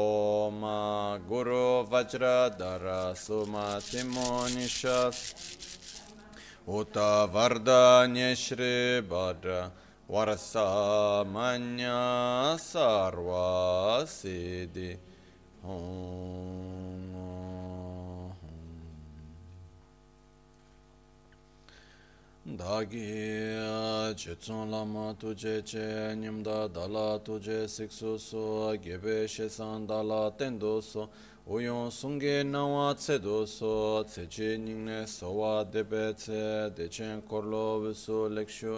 ओम गुरु वज्रधर सुमतिमो निशास उत वरदान्य श्री भद्र वर्षमन्य सर्वसिद्धि dāgī chitsōng lāma tujē chē nyamdā dālā tujē sikṣu sō gībē shēsān dālā tēndō sō uyōng sōnggē nāwā tsēdō sō tsēchī nīngnē sōwā dēbē tsē dēchēn kōrlō wēsō lēkshū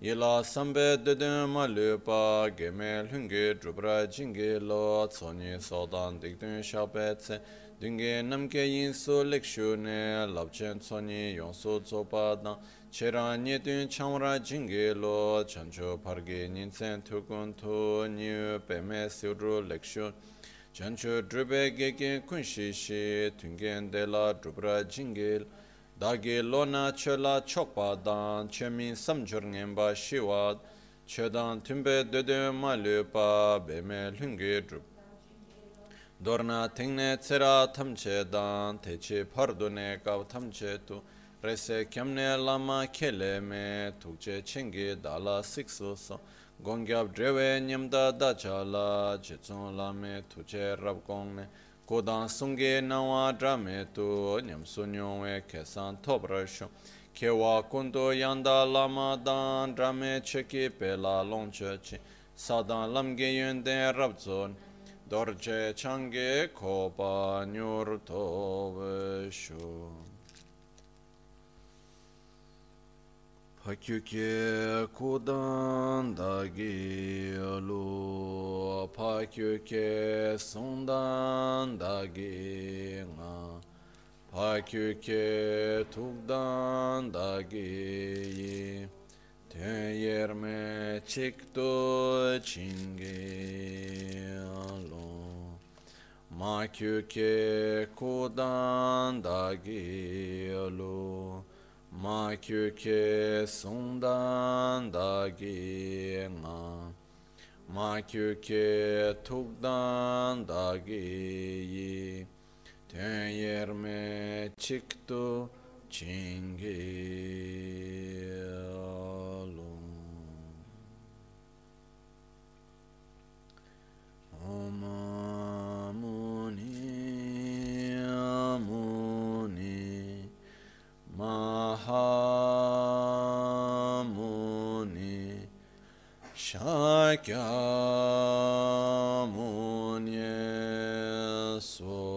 yīlā sāmbē dēdēn mā lūpā gēmē lhūnggē drupra jīnggē lō tsōnyī sōdān dīgdēn shābē tsē dīnggē namkē yīn sō lēkshū nē labchēn tsōnyī yōng sō tsōpā dāng Chera nyetun chamra jingi lo chancho pargi ninsen tukun tu nyu peme siudru lekshun chancho drube gege kunshi shi tungen de la drupra jingi dagi lo na che la chokpa dan che min samchur ngenpa shiwad che dan tumbe dede ma lupa beme lungi drup Dorna tingne tsera tamche dan techi pardune kav tamche tu. rese kyamne lama kele me tukche chengi dala siksu so. Gongyab drewe nyamda dacha la chetson lame tuche rab gongne. kodan sunge nawa drame tu nyam sunyongwe kesan topra shung kewa kundu yanda lama dan drame cheki pela longche chi. Sadan lamge yunden rab zon. Dorje change kopa nyur tobe shung Pakyuke kudan dagi lu Pakyuke sundan dagi nga Pakyuke tukdan dagi Ten yerme çikto çingi lu Makyuke kudan dagi lu ma kyu ke sundan da gi nga ma kyu ke tukdan da gi yi ten yer me lu Om Mahamuni Shakyamuni Swaha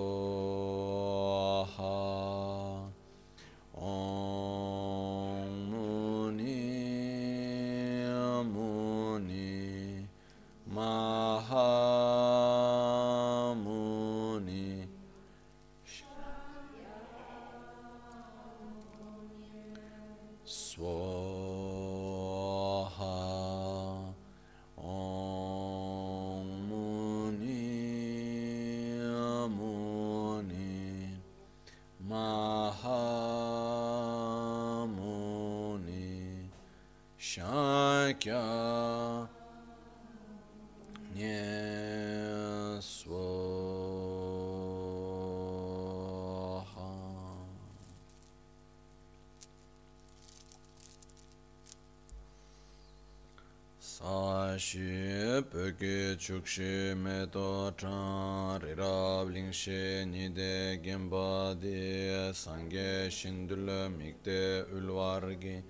chukshe me to chan rirab lingshi nide genpa di sange shindul mikde ulwargi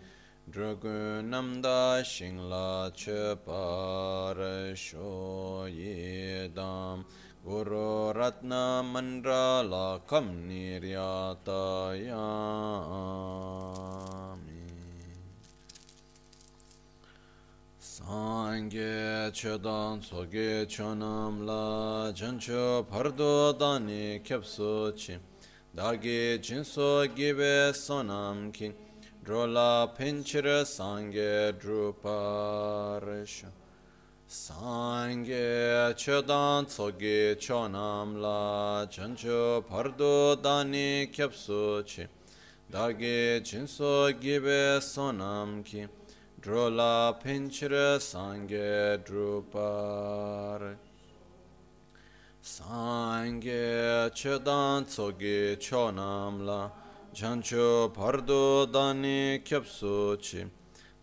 drugu namda shingla che par sho yedam guru ratna mandra la kam niryatayam chedan soge chonam la jancho pardo dani kepso chi dagi jinso gibe sonam ki drola pinchira sange druparisha sange chedan soge chonam la jancho pardo dani kepso chi dagi jinso gibe sonam ki drola pinchira sangye drupar. Sangye chedan tsogi chonamla chancho pardo dani kyapso chi.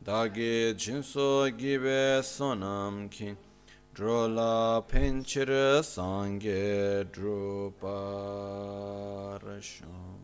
Dagi jinso gibe sonam ki. Drola pinchira sangye drupar. Shom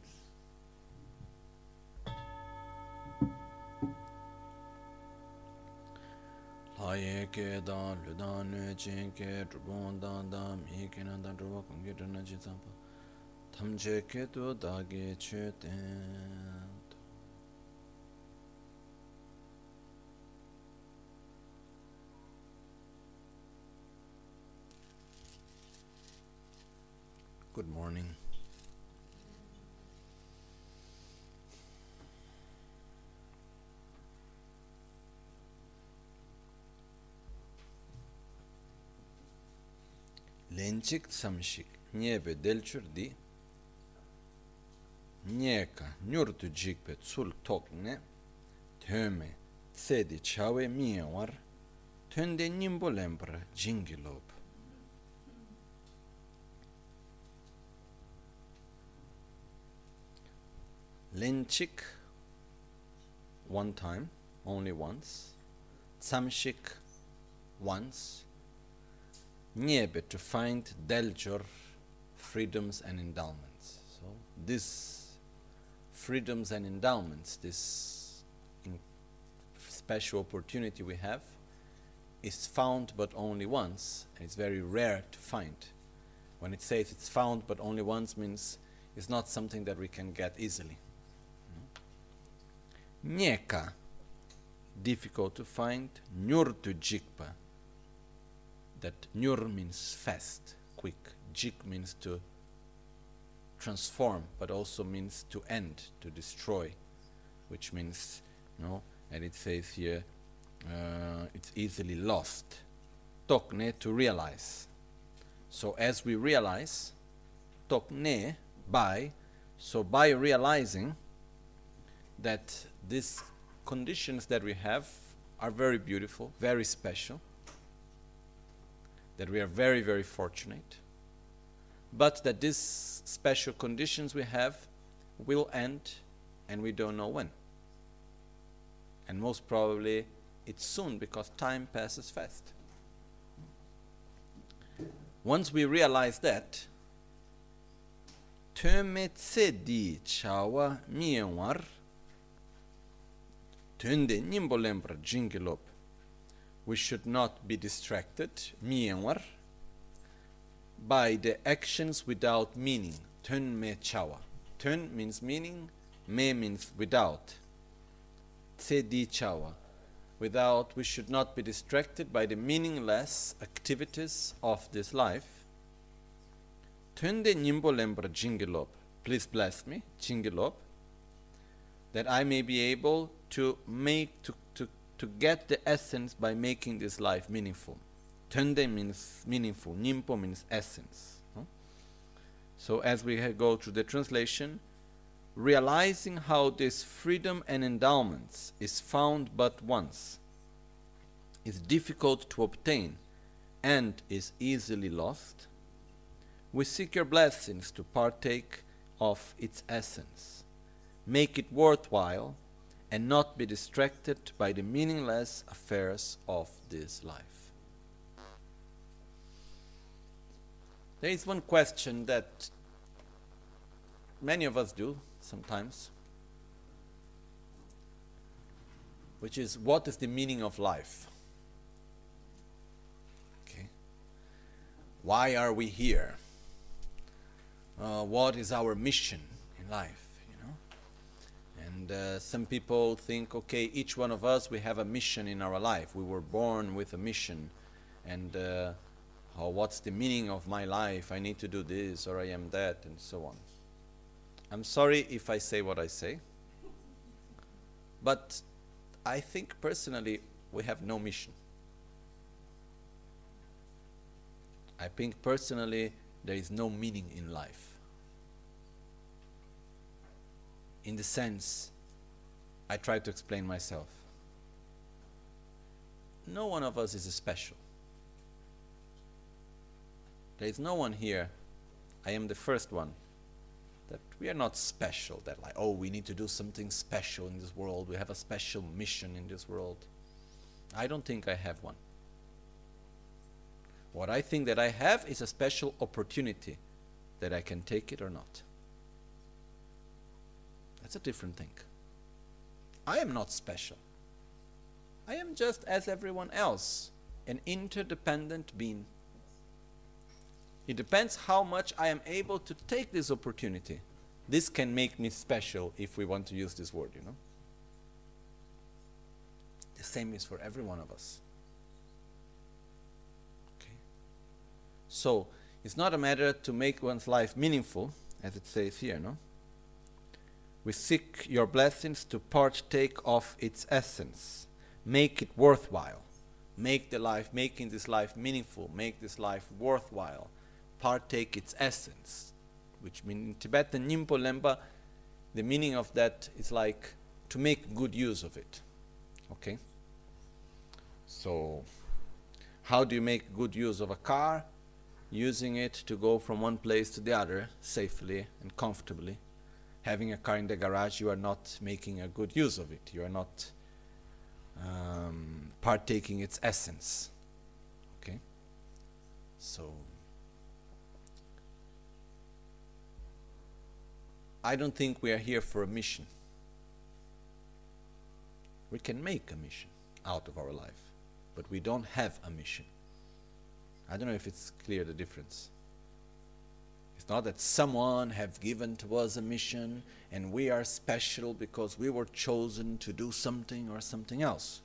Laye ke da lu da ne chen ke da da mi ke na da tsampa tamche ke tu da ge che ten Good morning. Lenchik samshik nyebe delchur di nyeka nyurtu jikpe tsul tokne töme tsedi chawe miye war tönde nimbo lembra jingilob Lenchik one time, only once. Tsamshik once. Niebe to find Deljor freedoms and endowments. So these freedoms and endowments, this special opportunity we have, is found but only once, and it's very rare to find. When it says it's found but only once means it's not something that we can get easily. Hmm? Nieka, difficult to find. Nyur to jikpa. That nyur means fast, quick. Jik means to transform, but also means to end, to destroy, which means, you know, and it says here, uh, it's easily lost. Tokne, to realize. So as we realize, tokne, by, so by realizing that these conditions that we have are very beautiful, very special, that we are very, very fortunate, but that these special conditions we have will end and we don't know when. And most probably it's soon because time passes fast. Once we realize that, töme di chawa mienwar Tunde nimbolembra jingilop. We should not be distracted, mienwar, by the actions without meaning. Tun me chawa. Tun means meaning, me means without. Tse di chawa. Without, we should not be distracted by the meaningless activities of this life. Tunde nimbolembra jingilop. Please bless me, jingilop that I may be able to make to, to, get the essence by making this life meaningful. Tende means meaningful, nimpo means essence. So as we go through the translation, realizing how this freedom and endowments is found but once, is difficult to obtain, and is easily lost, we seek your blessings to partake of its essence make it worthwhile, and not be distracted by the meaningless affairs of this life. There is one question that many of us do sometimes, which is what is the meaning of life? Okay. Why are we here? Uh, what is our mission in life? Uh, some people think, okay, each one of us we have a mission in our life. We were born with a mission, and uh, oh, what's the meaning of my life? I need to do this or I am that, and so on. I'm sorry if I say what I say, but I think personally we have no mission. I think personally there is no meaning in life. In the sense, I try to explain myself. No one of us is special. There is no one here. I am the first one. That we are not special. That, like, oh, we need to do something special in this world. We have a special mission in this world. I don't think I have one. What I think that I have is a special opportunity that I can take it or not. That's a different thing. I am not special. I am just as everyone else, an interdependent being. It depends how much I am able to take this opportunity. This can make me special if we want to use this word, you know. The same is for every one of us. Okay. So it's not a matter to make one's life meaningful, as it says here, no? We seek your blessings to partake of its essence, make it worthwhile, make the life, making this life meaningful, make this life worthwhile, partake its essence, which means in Tibetan Nyingpo Lempa, the meaning of that is like to make good use of it. Okay? So, how do you make good use of a car? using it to go from one place to the other safely and comfortably. Having a car in the garage, you are not making a good use of it. You are not um, partaking its essence. Okay? So, I don't think we are here for a mission. We can make a mission out of our life, but we don't have a mission. I don't know if it's clear the difference. It's not that someone have given to us a mission and we are special because we were chosen to do something or something else.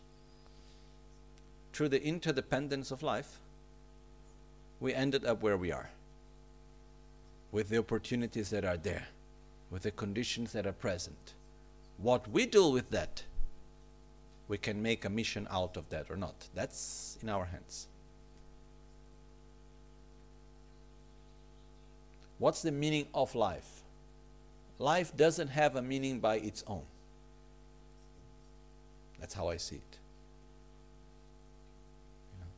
Through the interdependence of life, we ended up where we are, with the opportunities that are there, with the conditions that are present. What we do with that, we can make a mission out of that or not. That's in our hands. What's the meaning of life? Life doesn't have a meaning by its own. That's how I see it. You know?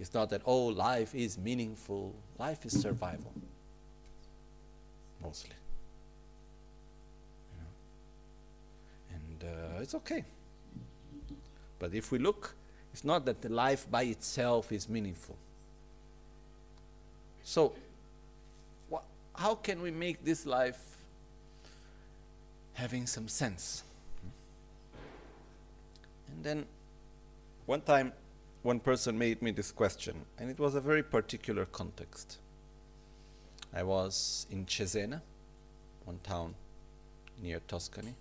It's not that, oh, life is meaningful. Life is survival. Mostly. You know? And uh, it's okay. But if we look, it's not that the life by itself is meaningful. So, how can we make this life having some sense? And then one time, one person made me this question, and it was a very particular context. I was in Cesena, one town near Tuscany,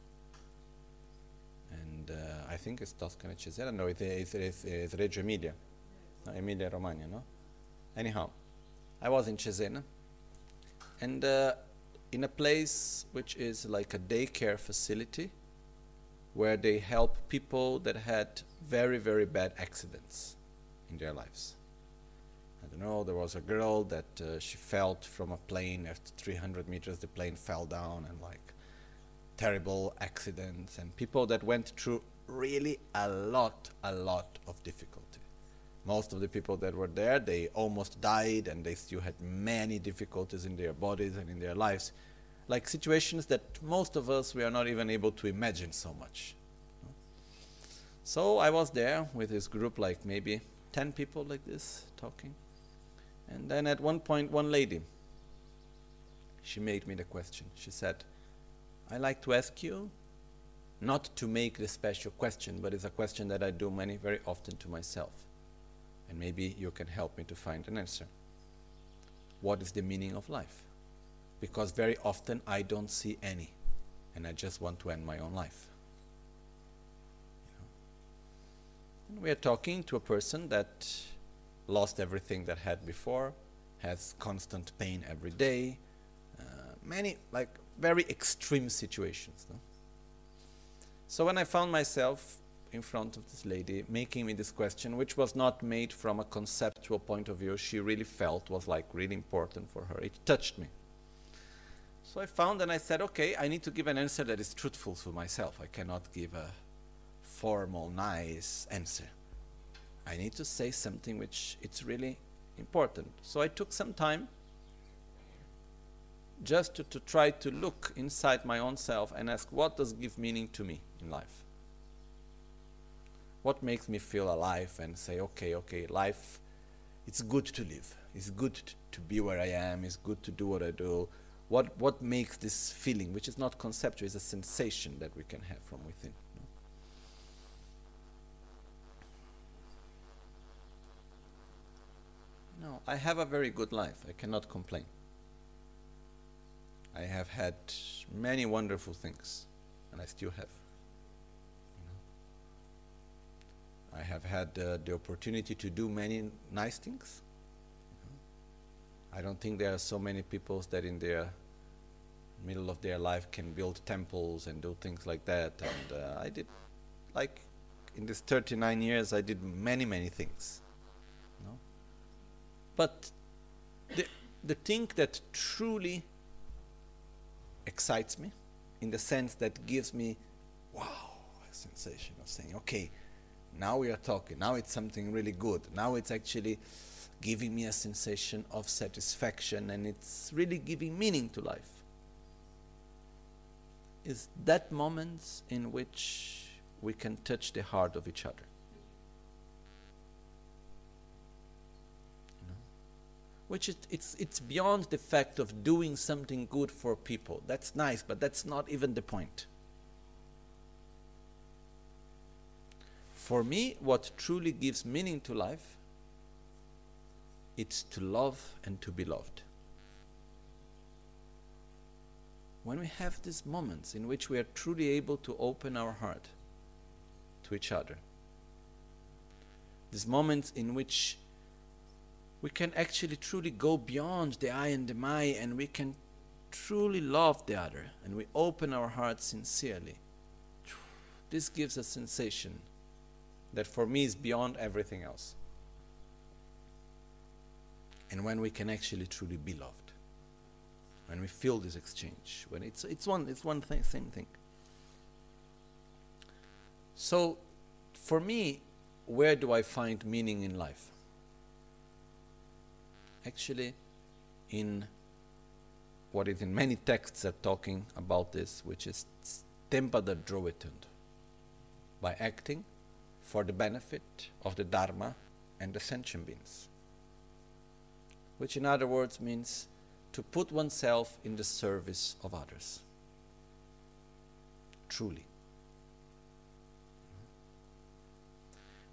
and uh, I think it's Tuscany, Cesena. No, it's, it's, it's, it's Reggio Emilia, no, Emilia Romagna. No. Anyhow, I was in Cesena, and uh, in a place which is like a daycare facility where they help people that had very very bad accidents in their lives. I don't know there was a girl that uh, she fell from a plane after 300 meters the plane fell down and like terrible accidents and people that went through really a lot a lot of difficulty most of the people that were there they almost died and they still had many difficulties in their bodies and in their lives. Like situations that most of us we are not even able to imagine so much. So i was there with this group like maybe 10 people like this talking. And then at one point one lady she made me the question. She said i like to ask you not to make the special question but it's a question that i do many very often to myself and maybe you can help me to find an answer. what is the meaning of life. Because very often I don't see any, and I just want to end my own life. We are talking to a person that lost everything that had before, has constant pain every day, uh, many like very extreme situations. No? So when I found myself in front of this lady making me this question, which was not made from a conceptual point of view, she really felt was like really important for her. It touched me. So I found and I said, okay, I need to give an answer that is truthful to myself. I cannot give a formal, nice answer. I need to say something which it's really important. So I took some time just to, to try to look inside my own self and ask what does give meaning to me in life? What makes me feel alive and say, okay, okay, life, it's good to live. It's good to be where I am. It's good to do what I do. What, what makes this feeling, which is not conceptual, is a sensation that we can have from within. No, I have a very good life. I cannot complain. I have had many wonderful things, and I still have. I have had uh, the opportunity to do many nice things. I don't think there are so many people that in their middle of their life can build temples and do things like that. And uh, I did, like, in these 39 years, I did many, many things. But the, the thing that truly excites me, in the sense that gives me, wow, a sensation of saying, okay, now we are talking, now it's something really good, now it's actually giving me a sensation of satisfaction and it's really giving meaning to life. Is that moments in which we can touch the heart of each other. which is, it's, it's beyond the fact of doing something good for people. That's nice, but that's not even the point. For me, what truly gives meaning to life, it's to love and to be loved. When we have these moments in which we are truly able to open our heart to each other, these moments in which we can actually truly go beyond the I and the my and we can truly love the other and we open our hearts sincerely. This gives a sensation that for me is beyond everything else. And when we can actually truly be loved, when we feel this exchange, when it's it's one it's one thing, same thing. So, for me, where do I find meaning in life? actually in what is in many texts are talking about this, which is tempa der drovetund, by acting for the benefit of the Dharma and the sentient beings. Which, in other words, means to put oneself in the service of others. Truly.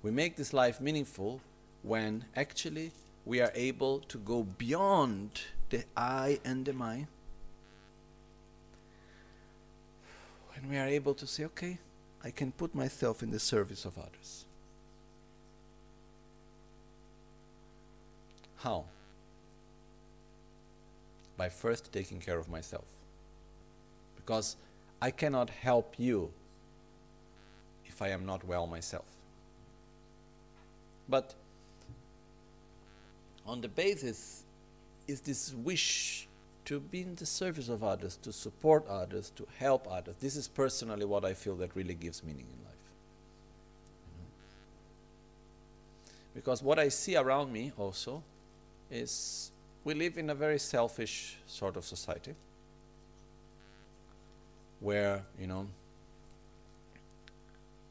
We make this life meaningful when actually we are able to go beyond the I and the my. When we are able to say, okay, I can put myself in the service of others. How? By first taking care of myself. Because I cannot help you if I am not well myself. But on the basis is this wish to be in the service of others, to support others, to help others. This is personally what I feel that really gives meaning in life. Because what I see around me also is we live in a very selfish sort of society where, you know,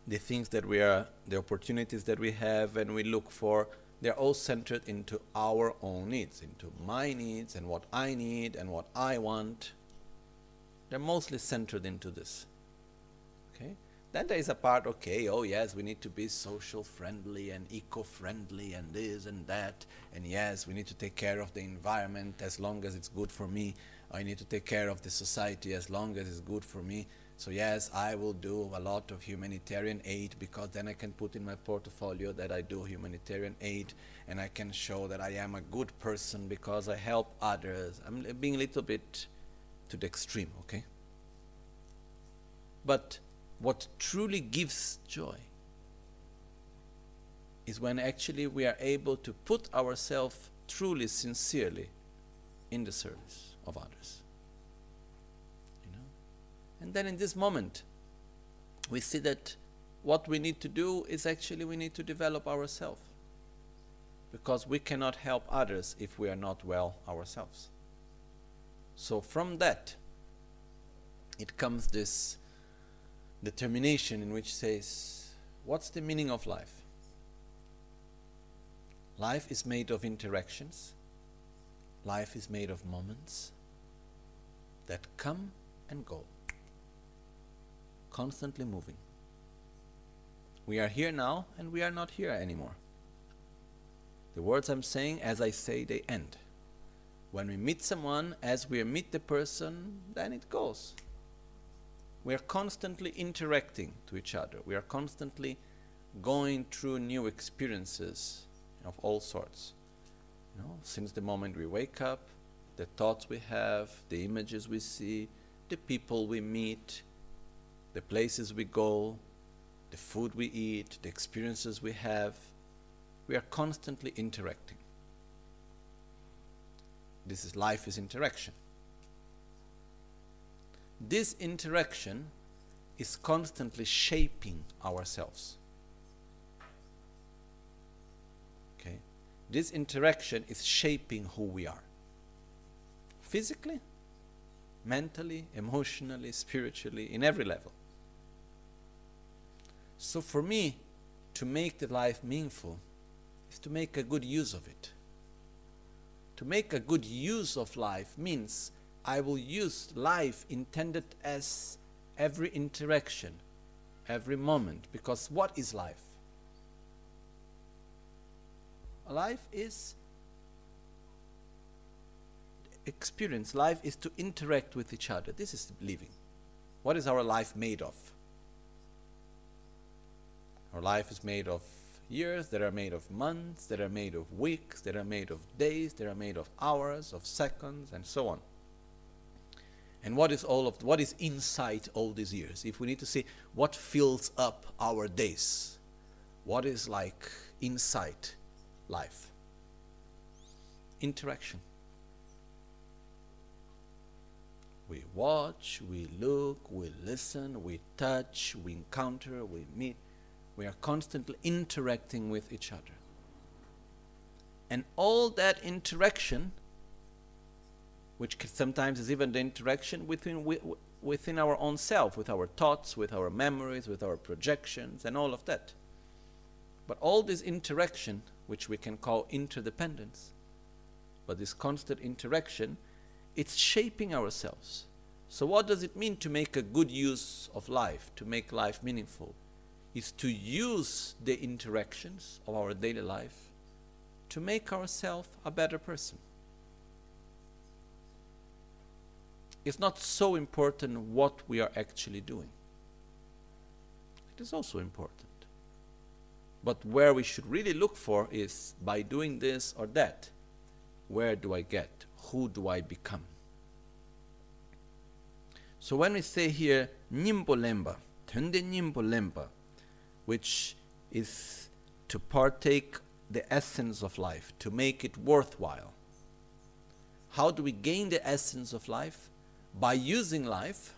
the things that we are, the opportunities that we have, and we look for they're all centered into our own needs, into my needs and what I need and what I want. They're mostly centered into this. Okay? Then there is a part, okay, oh yes, we need to be social friendly and eco friendly and this and that. And yes, we need to take care of the environment as long as it's good for me. I need to take care of the society as long as it's good for me. So, yes, I will do a lot of humanitarian aid because then I can put in my portfolio that I do humanitarian aid and I can show that I am a good person because I help others. I'm being a little bit to the extreme, okay? But what truly gives joy is when actually we are able to put ourselves truly, sincerely in the service of others. And then in this moment, we see that what we need to do is actually we need to develop ourselves. Because we cannot help others if we are not well ourselves. So from that, it comes this determination in which says, What's the meaning of life? Life is made of interactions, life is made of moments that come and go, constantly moving. We are here now and we are not here anymore. The words I'm saying, as I say, they end. When we meet someone, as we meet the person, then it goes. We are constantly interacting to each other. We are constantly going through new experiences of all sorts. You know, since the moment we wake up, the thoughts we have, the images we see, the people we meet, the places we go, the food we eat, the experiences we have, we are constantly interacting. This is life is interaction this interaction is constantly shaping ourselves. Okay? This interaction is shaping who we are. Physically, mentally, emotionally, spiritually, in every level. So for me, to make the life meaningful is to make a good use of it. To make a good use of life means I will use life intended as every interaction, every moment. Because what is life? Life is experience. Life is to interact with each other. This is living. What is our life made of? Our life is made of years, that are made of months, that are made of weeks, that are made of days, that are made of hours, of seconds, and so on. And what is all of what is inside all these years? If we need to see what fills up our days, what is like inside life? Interaction. We watch, we look, we listen, we touch, we encounter, we meet. We are constantly interacting with each other. And all that interaction which sometimes is even the interaction within, within our own self, with our thoughts, with our memories, with our projections, and all of that. But all this interaction, which we can call interdependence, but this constant interaction, it's shaping ourselves. So, what does it mean to make a good use of life, to make life meaningful? Is to use the interactions of our daily life to make ourselves a better person. it's not so important what we are actually doing. It is also important. But where we should really look for is by doing this or that, where do I get? Who do I become? So when we say here Nimbo Lemba, nimbolemba, tende nimbolemba, which is to partake the essence of life, to make it worthwhile. How do we gain the essence of life? by using life,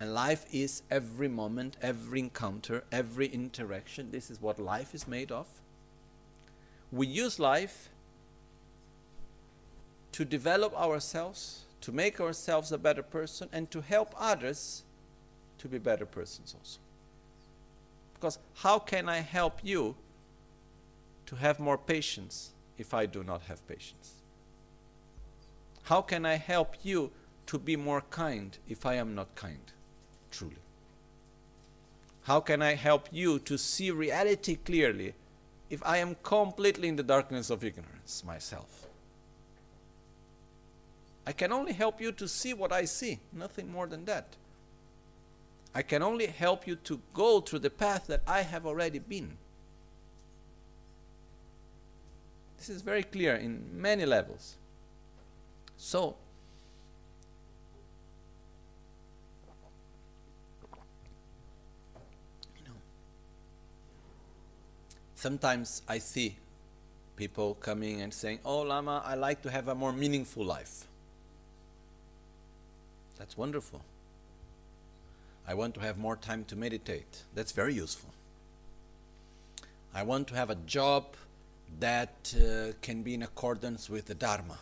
and life is every moment, every encounter, every interaction. This is what life is made of. We use life to develop ourselves, to make ourselves a better person, and to help others to be better persons also. Because how can I help you to have more patience if I do not have patience? How can I help you to be more kind if I am not kind, truly. How can I help you to see reality clearly if I am completely in the darkness of ignorance myself? I can only help you to see what I see, nothing more than that. I can only help you to go through the path that I have already been. This is very clear in many levels. So, you know, sometimes I see people coming and saying, Oh, Lama, I like to have a more meaningful life. That's wonderful. I want to have more time to meditate. That's very useful. I want to have a job that uh, can be in accordance with the Dharma.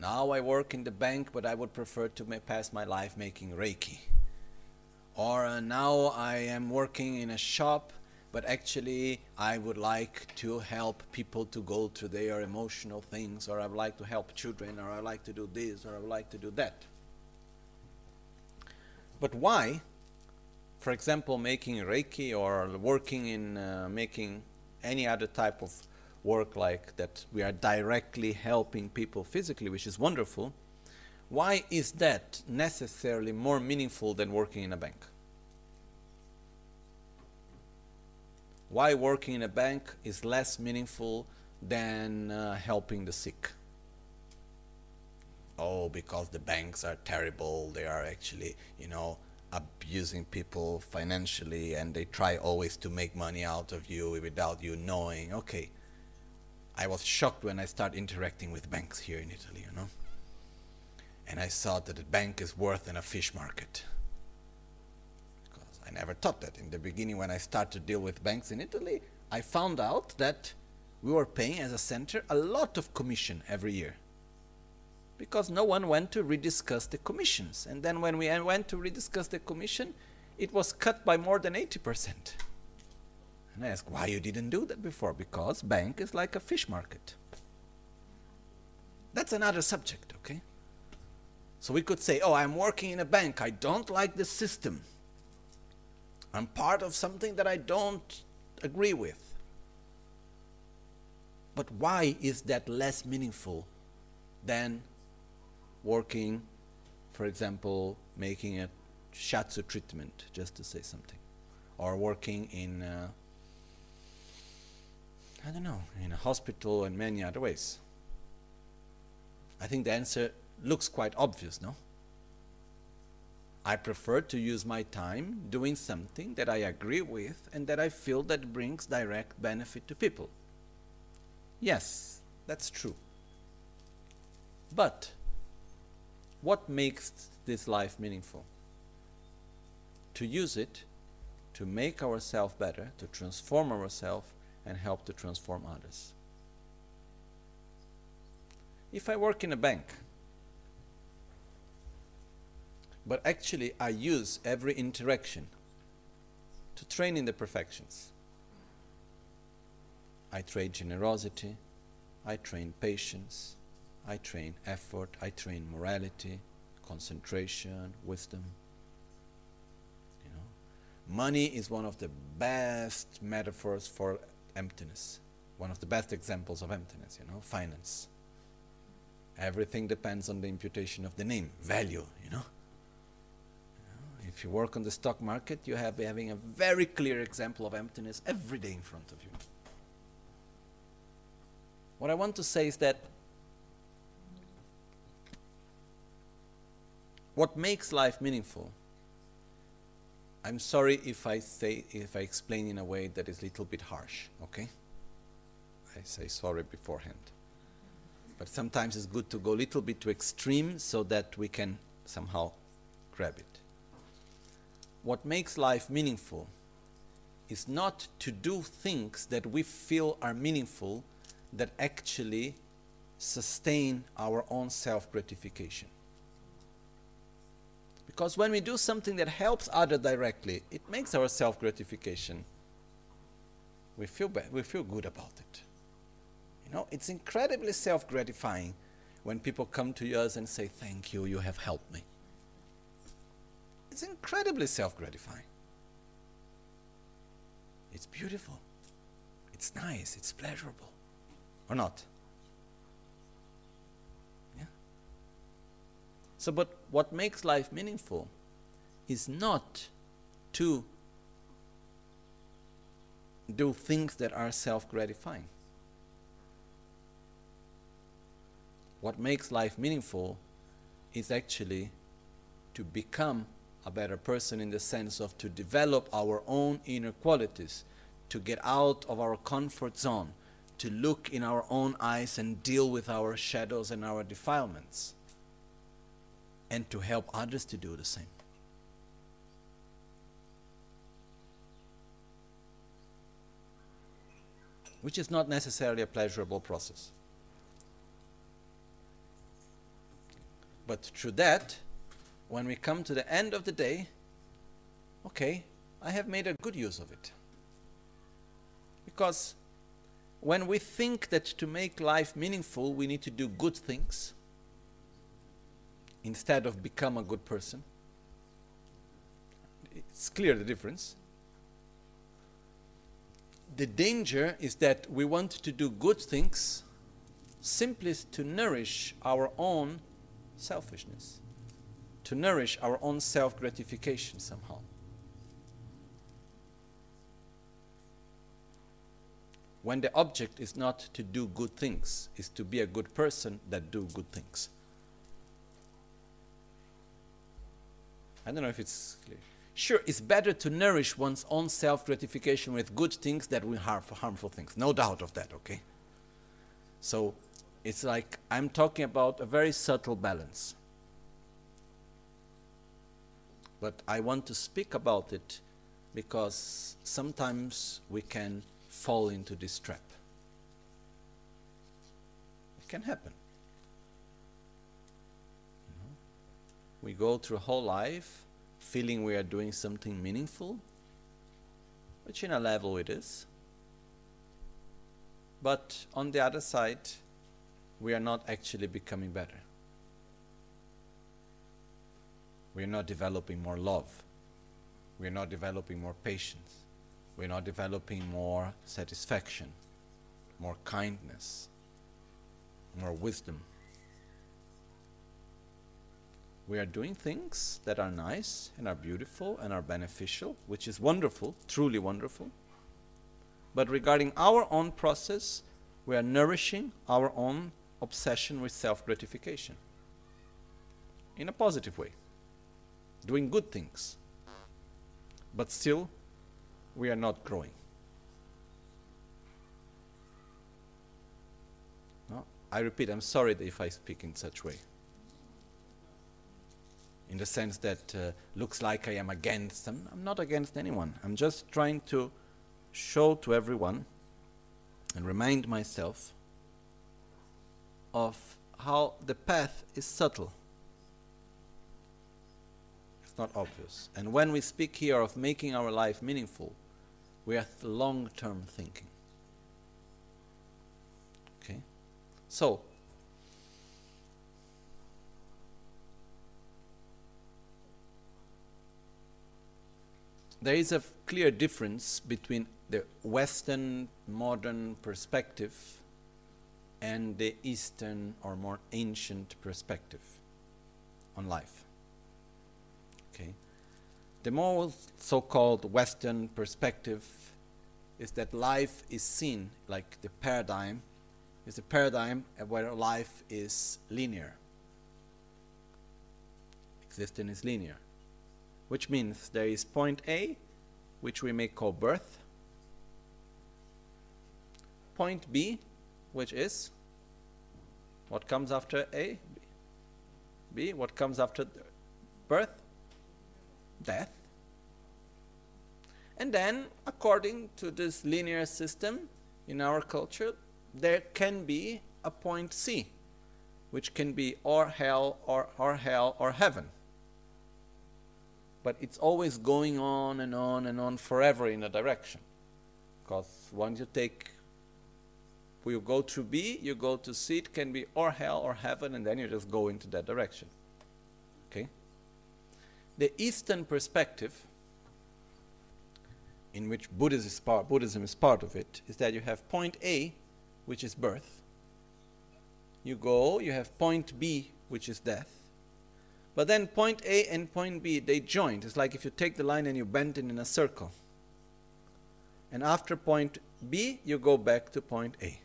Now I work in the bank, but I would prefer to pass my life making Reiki. Or uh, now I am working in a shop, but actually I would like to help people to go through their emotional things, or I would like to help children, or I would like to do this, or I would like to do that. But why, for example, making Reiki or working in uh, making any other type of work like that we are directly helping people physically, which is wonderful, why is that necessarily more meaningful than working in a bank? Why working in a bank is less meaningful than uh, helping the sick? Oh, because the banks are terrible, they are actually, you know, abusing people financially and they try always to make money out of you without you knowing. Okay. I was shocked when I started interacting with banks here in Italy, you know. And I saw that a bank is worth in a fish market. Because I never thought that. In the beginning, when I started to deal with banks in Italy, I found out that we were paying as a center a lot of commission every year because no one went to rediscuss the commissions. And then when we went to rediscuss the commission, it was cut by more than 80%. And I asked, why you didn't do that before? Because bank is like a fish market. That's another subject, okay? So we could say, oh, I'm working in a bank. I don't like the system. I'm part of something that I don't agree with. But why is that less meaningful than working, for example, making a shiatsu treatment, just to say something, or working in, uh, I don't know, in a hospital and many other ways? I think the answer looks quite obvious, no? I prefer to use my time doing something that I agree with and that I feel that brings direct benefit to people. Yes, that's true. But what makes this life meaningful? To use it to make ourselves better, to transform ourselves, and help to transform others. If I work in a bank, but actually I use every interaction to train in the perfections. I train generosity, I train patience, I train effort, I train morality, concentration, wisdom. You know, money is one of the best metaphors for emptiness. One of the best examples of emptiness, you know, finance. Everything depends on the imputation of the name, value, you know. if you work on the stock market, you have having a very clear example of emptiness every day in front of you. What I want to say is that what makes life meaningful i'm sorry if i say if i explain in a way that is a little bit harsh okay? I say sorry beforehand. But sometimes it's good to go a little bit to extreme so that we can somehow grab it. What makes life meaningful is not to do things that we feel are meaningful that actually sustain our own self gratification because when we do something that helps other directly, it makes our self gratification. We feel we feel good about it. You know, it's incredibly self gratifying when people come to us and say, Thank you, you have helped me. It's incredibly self gratifying. It's beautiful. It's nice. It's pleasurable. Or not? Yeah. So, but what makes life meaningful is not to do things that are self gratifying. What makes life meaningful is actually to become a better person in the sense of to develop our own inner qualities, to get out of our comfort zone, to look in our own eyes and deal with our shadows and our defilements, and to help others to do the same. Which is not necessarily a pleasurable process. But through that, when we come to the end of the day, okay, I have made a good use of it. Because when we think that to make life meaningful, we need to do good things instead of become a good person, it's clear the difference. The danger is that we want to do good things simply to nourish our own selfishness to nourish our own self gratification somehow. When the object is not to do good things, is to be a good person that do good things. I don't know if it's clear. Sure, it's better to nourish one's own self gratification with good things than with harmful things. No doubt of that, okay? So it's like I'm talking about a very subtle balance but I want to speak about it because sometimes we can fall into this trap. It can happen. You know? We go through a whole life feeling we are doing something meaningful, which in a level it is. But on the other side, we are not actually becoming better. We're not developing more love. We're not developing more patience. We're not developing more satisfaction, more kindness, more wisdom. We are doing things that are nice and are beautiful and are beneficial, which is wonderful, truly wonderful. But regarding our own process, we are nourishing our own obsession with self gratification in a positive way doing good things. But still, we are not growing. No? I repeat, I'm sorry if I speak in such way. In the sense that uh, looks like I am against them. I'm not against anyone. I'm just trying to show to everyone and remind myself of how the path is subtle it's not obvious. And when we speak here of making our life meaningful, we are long term thinking. Okay? So, there is a clear difference between the Western modern perspective and the Eastern or more ancient perspective on life. Okay. The more so-called Western perspective is that life is seen like the paradigm is a paradigm where life is linear. Existence is linear, which means there is point A, which we may call birth, point B, which is what comes after A, B, what comes after birth, death. And then, according to this linear system in our culture, there can be a point C, which can be or hell or, or hell or heaven. But it's always going on and on and on forever in a direction. Because once you take, you go to B, you go to C, it can be or hell or heaven, and then you just go into that direction. Okay? the Eastern perspective in which Buddhism is, part, Buddhism is part of it, is that you have point A, which is birth. You go, you have point B, which is death. But then point A and point B, they join. It's like if you take the line and you bend it in a circle. And after point B, you go back to point A.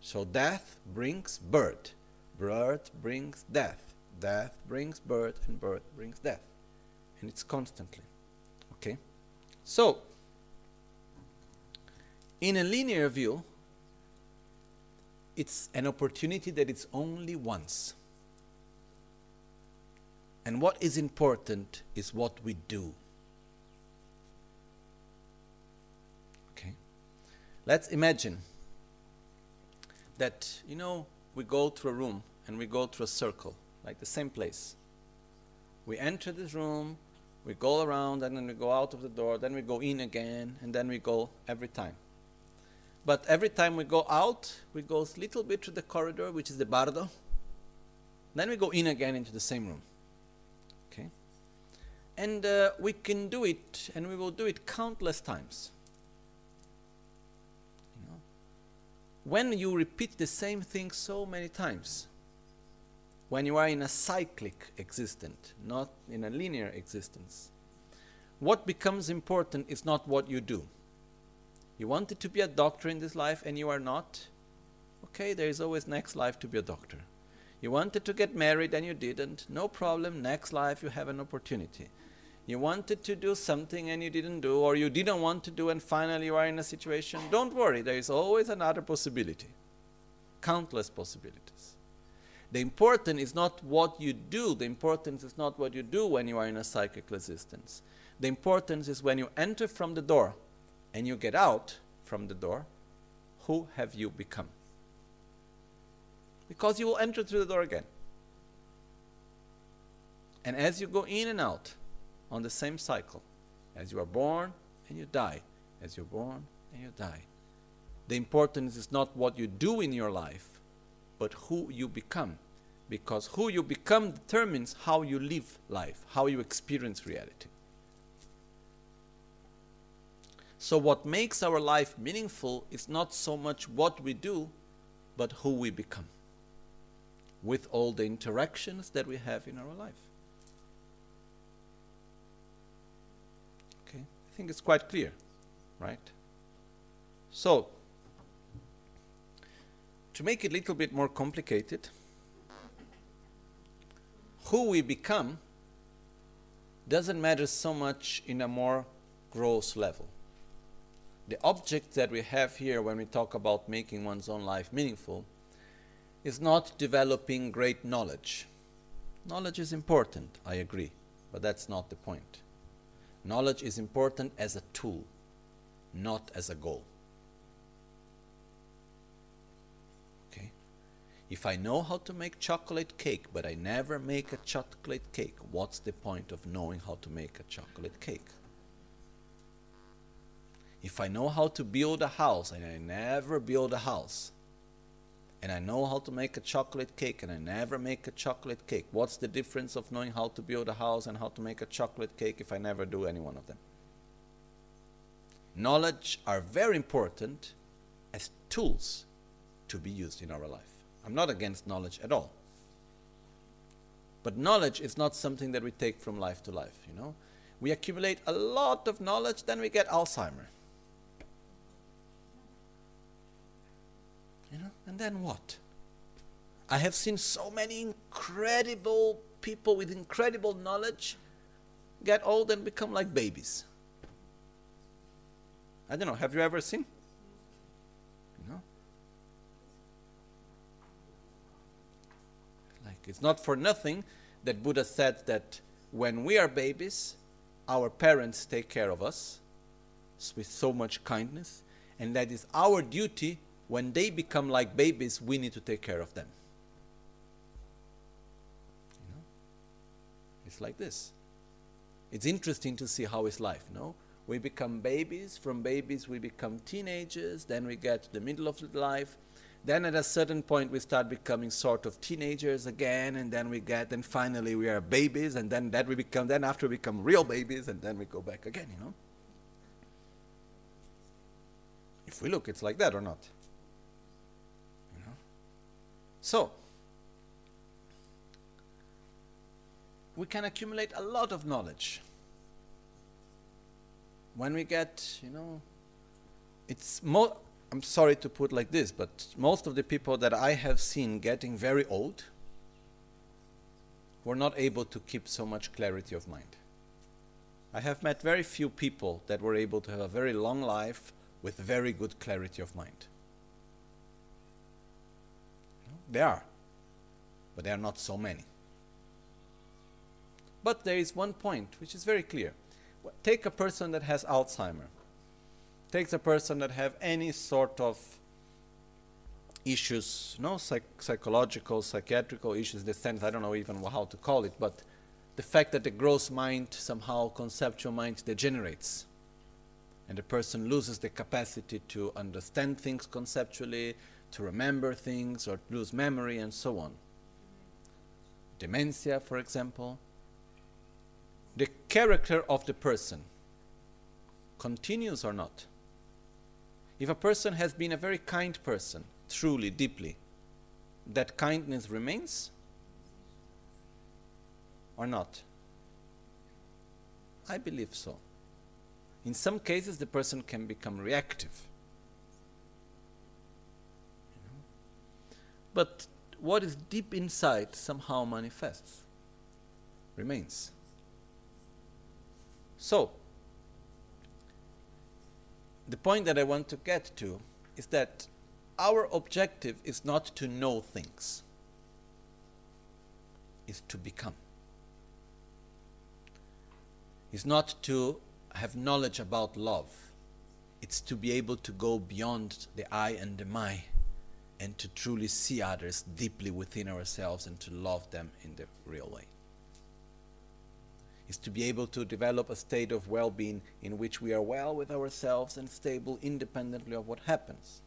So death brings birth. Birth brings death. Death brings birth, and birth brings death. And it's constantly. Okay? So, in a linear view, it's an opportunity that it's only once. And what is important is what we do. Okay? Let's imagine that, you know, we go to a room and we go through a circle, like the same place. We enter this room, we go around, and then we go out of the door, then we go in again, and then we go every time. But every time we go out, we go a little bit to the corridor, which is the bardo. Then we go in again into the same room. Okay? And uh, we can do it, and we will do it countless times. You know? When you repeat the same thing so many times, when you are in a cyclic existence, not in a linear existence, what becomes important is not what you do. You wanted to be a doctor in this life and you are not? Okay, there is always next life to be a doctor. You wanted to get married and you didn't? No problem, next life you have an opportunity. You wanted to do something and you didn't do, or you didn't want to do and finally you are in a situation, don't worry, there is always another possibility. Countless possibilities. The important is not what you do, the importance is not what you do when you are in a cyclic existence. The importance is when you enter from the door and you get out from the door, who have you become? Because you will enter through the door again. And as you go in and out on the same cycle, as you are born and you die, as you're born and you die, the importance is not what you do in your life, but who you become. Because who you become determines how you live life, how you experience reality. So, what makes our life meaningful is not so much what we do, but who we become with all the interactions that we have in our life. Okay, I think it's quite clear, right? So, to make it a little bit more complicated, who we become doesn't matter so much in a more gross level the object that we have here when we talk about making one's own life meaningful is not developing great knowledge. Knowledge is important, I agree, but that's not the point. Knowledge is important as a tool, not as a goal. Okay? If I know how to make chocolate cake, but I never make a chocolate cake, what's the point of knowing how to make a chocolate cake? If I know how to build a house and I never build a house, and I know how to make a chocolate cake and I never make a chocolate cake, what's the difference of knowing how to build a house and how to make a chocolate cake if I never do any one of them? Knowledge are very important as tools to be used in our life. I'm not against knowledge at all. But knowledge is not something that we take from life to life, you know. We accumulate a lot of knowledge, then we get Alzheimer. You know, and then what? I have seen so many incredible people with incredible knowledge get old and become like babies. I don't know, have you ever seen? Know? Like it's not for nothing that Buddha said that when we are babies, our parents take care of us with so much kindness, and that is our duty when they become like babies, we need to take care of them. You know? It's like this. It's interesting to see how is life, no? We become babies, from babies we become teenagers, then we get to the middle of life, Then at a certain point we start becoming sort of teenagers again, and then we get, and finally we are babies, and then that we become, then after we become real babies, and then we go back again, you know? If we look, it's like that or not. So, we can accumulate a lot of knowledge. When we get, you know, it's more I'm sorry to put like this, but most of the people that I have seen getting very old were not able to keep so much clarity of mind. I have met very few people that were able to have a very long life with very good clarity of mind. They are, but they are not so many. But there is one point which is very clear. Take a person that has Alzheimer Take a person that have any sort of issues, no psych psychological, psychiatrical issues, the sense I don't know even how to call it, but the fact that the gross mind somehow conceptual mind degenerates, and the person loses the capacity to understand things conceptually, to remember things, or lose memory, and so on. Dementia, for example. The character of the person continues or not? If a person has been a very kind person, truly, deeply, that kindness remains or not? I believe so. In some cases, the person can become reactive. But what is deep inside somehow manifests, remains. So, the point that I want to get to is that our objective is not to know things, is to become. It's not to have knowledge about love. It's to be able to go beyond the I and the my and to truly see others deeply within ourselves and to love them in the real way is to be able to develop a state of well being in which we are well with ourselves and stable independently of what happens.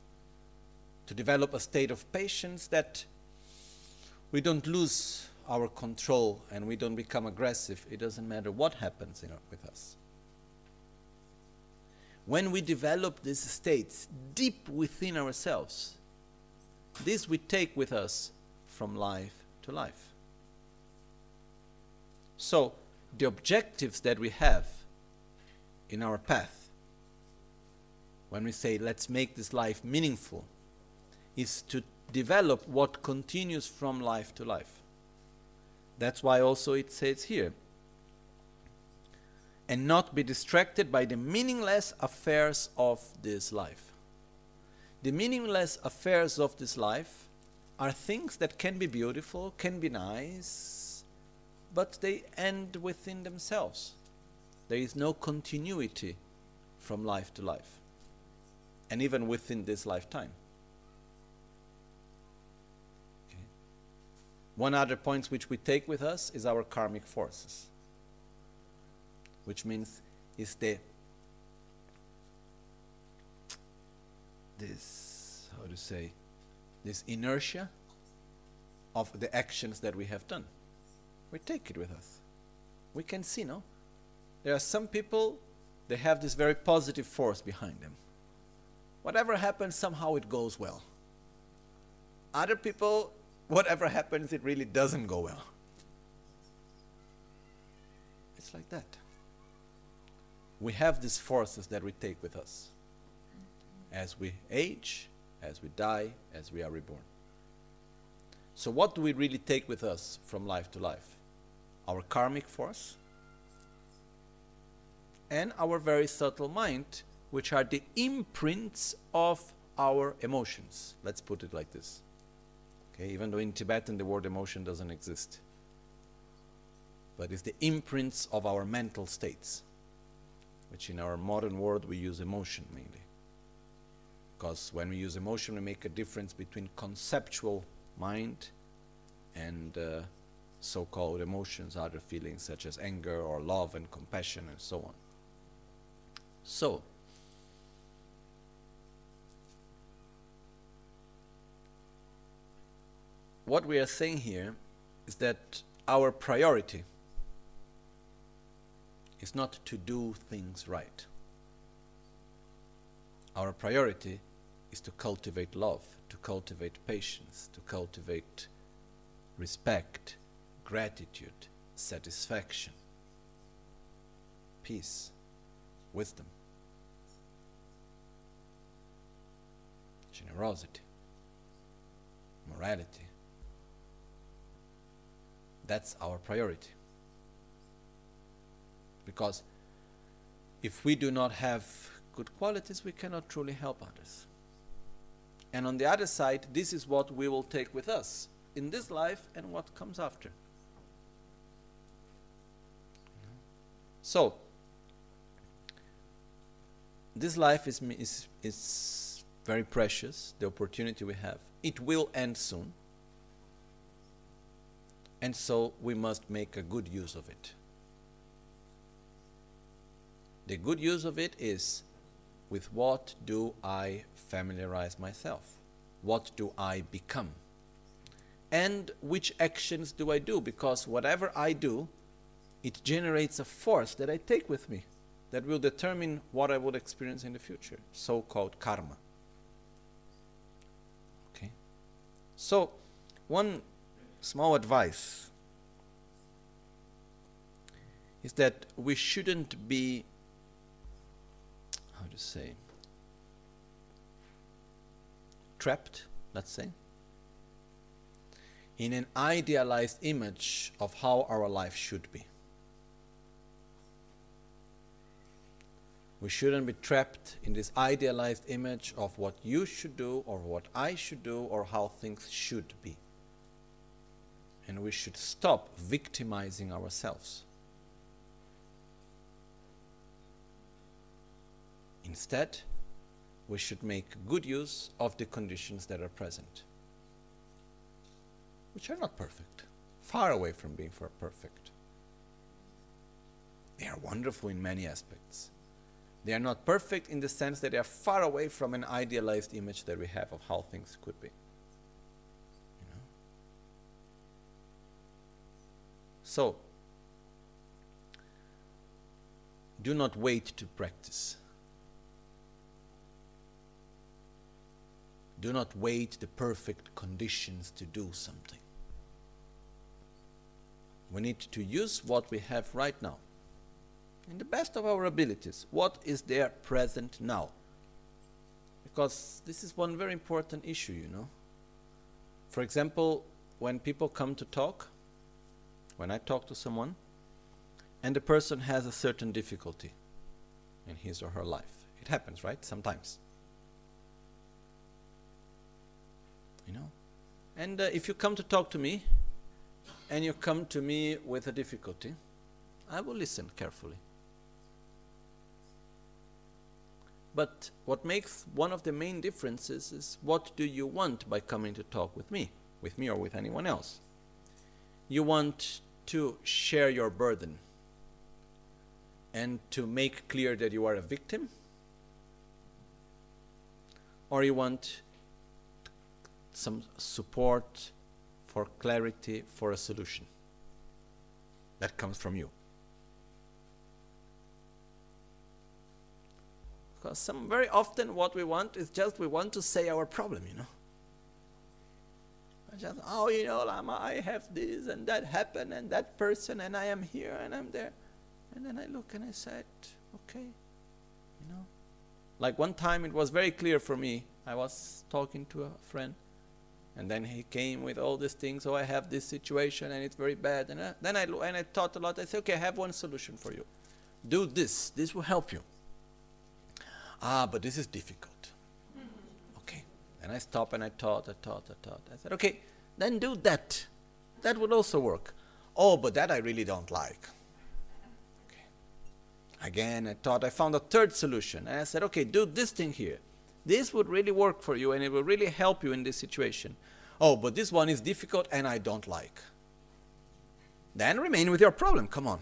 To develop a state of patience that we don't lose our control and we don't become aggressive. It doesn't matter what happens know, with us. When we develop these states deep within ourselves, this we take with us from life to life. So, the objectives that we have in our path, when we say, let's make this life meaningful, is to develop what continues from life to life. That's why also it says here, and not be distracted by the meaningless affairs of this life. The meaningless affairs of this life are things that can be beautiful, can be nice, but they end within themselves. There is no continuity from life to life, and even within this lifetime. Okay. One other point which we take with us is our karmic forces, which means is the this how to say this inertia of the actions that we have done we take it with us. We can see, no? There are some people, they have this very positive force behind them. Whatever happens, somehow it goes well. Other people, whatever happens, it really doesn't go well. It's like that. We have these forces that we take with us as we age, as we die, as we are reborn. So, what do we really take with us from life to life? our karmic force, and our very subtle mind, which are the imprints of our emotions. Let's put it like this. Okay, even though in Tibetan the word emotion doesn't exist. But it's the imprints of our mental states, which in our modern world we use emotion mainly. Because when we use emotion, we make a difference between conceptual mind and uh, so called emotions, other feelings such as anger or love and compassion and so on. So, what we are saying here is that our priority is not to do things right. Our priority is to cultivate love, to cultivate patience, to cultivate respect, gratitude, satisfaction, peace, wisdom, generosity, morality. That's our priority. Because if we do not have good qualities, we cannot truly help others. And on the other side, this is what we will take with us in this life and what comes after. So, this life is, is, is very precious, the opportunity we have. It will end soon. And so we must make a good use of it. The good use of it is with what do I familiarize myself? What do I become? And which actions do I do? Because whatever I do, it generates a force that I take with me that will determine what I would experience in the future, so called karma. Okay? So, one small advice is that we shouldn't be, to say, trapped, let's say, in an idealized image of how our life should be. We shouldn't be trapped in this idealized image of what you should do or what I should do or how things should be. And we should stop victimizing ourselves. Instead, we should make good use of the conditions that are present, which are not perfect, far away from being perfect. They are wonderful in many aspects they are not perfect in the sense that they are far away from an idealized image that we have of how things could be. You know? So, do not wait to practice. Do not wait the perfect conditions to do something. We need to use what we have right now in the best of our abilities, what is there present now? Because this is one very important issue, you know. For example, when people come to talk, when I talk to someone, and the person has a certain difficulty in his or her life. It happens, right? Sometimes. You know? And uh, if you come to talk to me, and you come to me with a difficulty, I will listen carefully. But what makes one of the main differences is what do you want by coming to talk with me, with me or with anyone else? You want to share your burden and to make clear that you are a victim? Or you want some support for clarity for a solution that comes from you? Because some very often what we want is just we want to say our problem, you know. Just, oh, you know, Lama, I have this and that happened and that person and I am here and I'm there. And then I look and I said, okay, you know. Like one time it was very clear for me. I was talking to a friend and then he came with all these things. Oh, I have this situation and it's very bad. And I, then I, and I thought a lot. I said, okay, I have one solution for you. Do this. This will help you. Ah, but this is difficult. Okay. And I stopped and I thought, I thought, I thought. I said, okay, then do that. That would also work. Oh, but that I really don't like. Okay. Again, I thought I found a third solution. And I said, okay, do this thing here. This would really work for you and it will really help you in this situation. Oh, but this one is difficult and I don't like. Then remain with your problem. Come on.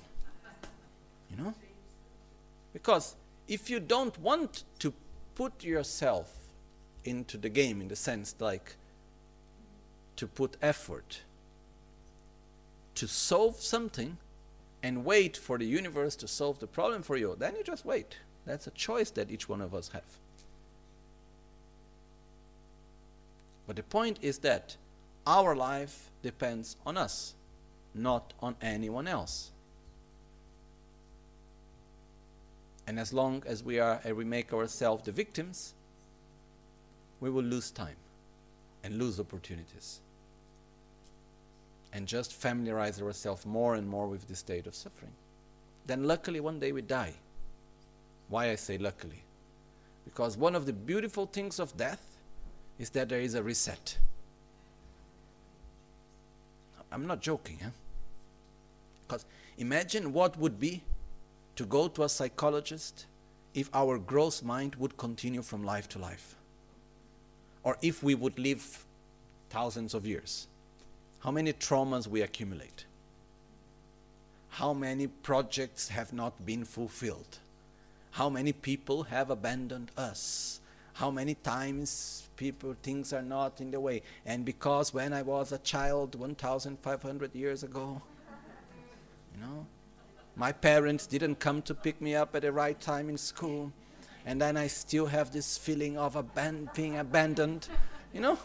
You know? Because if you don't want to put yourself into the game in the sense like to put effort to solve something and wait for the universe to solve the problem for you, then you just wait. That's a choice that each one of us have. But the point is that our life depends on us, not on anyone else. And as long as we are and we make ourselves the victims, we will lose time and lose opportunities. And just familiarize ourselves more and more with the state of suffering. Then luckily one day we die. Why I say luckily? Because one of the beautiful things of death is that there is a reset. I'm not joking, huh? Because imagine what would be to go to a psychologist if our gross mind would continue from life to life. Or if we would live thousands of years. How many traumas we accumulate? How many projects have not been fulfilled? How many people have abandoned us? How many times people things are not in the way? And because when I was a child 1500 years ago, you know, my parents didn't come to pick me up at the right time in school. And then I still have this feeling of aban- being abandoned, you know?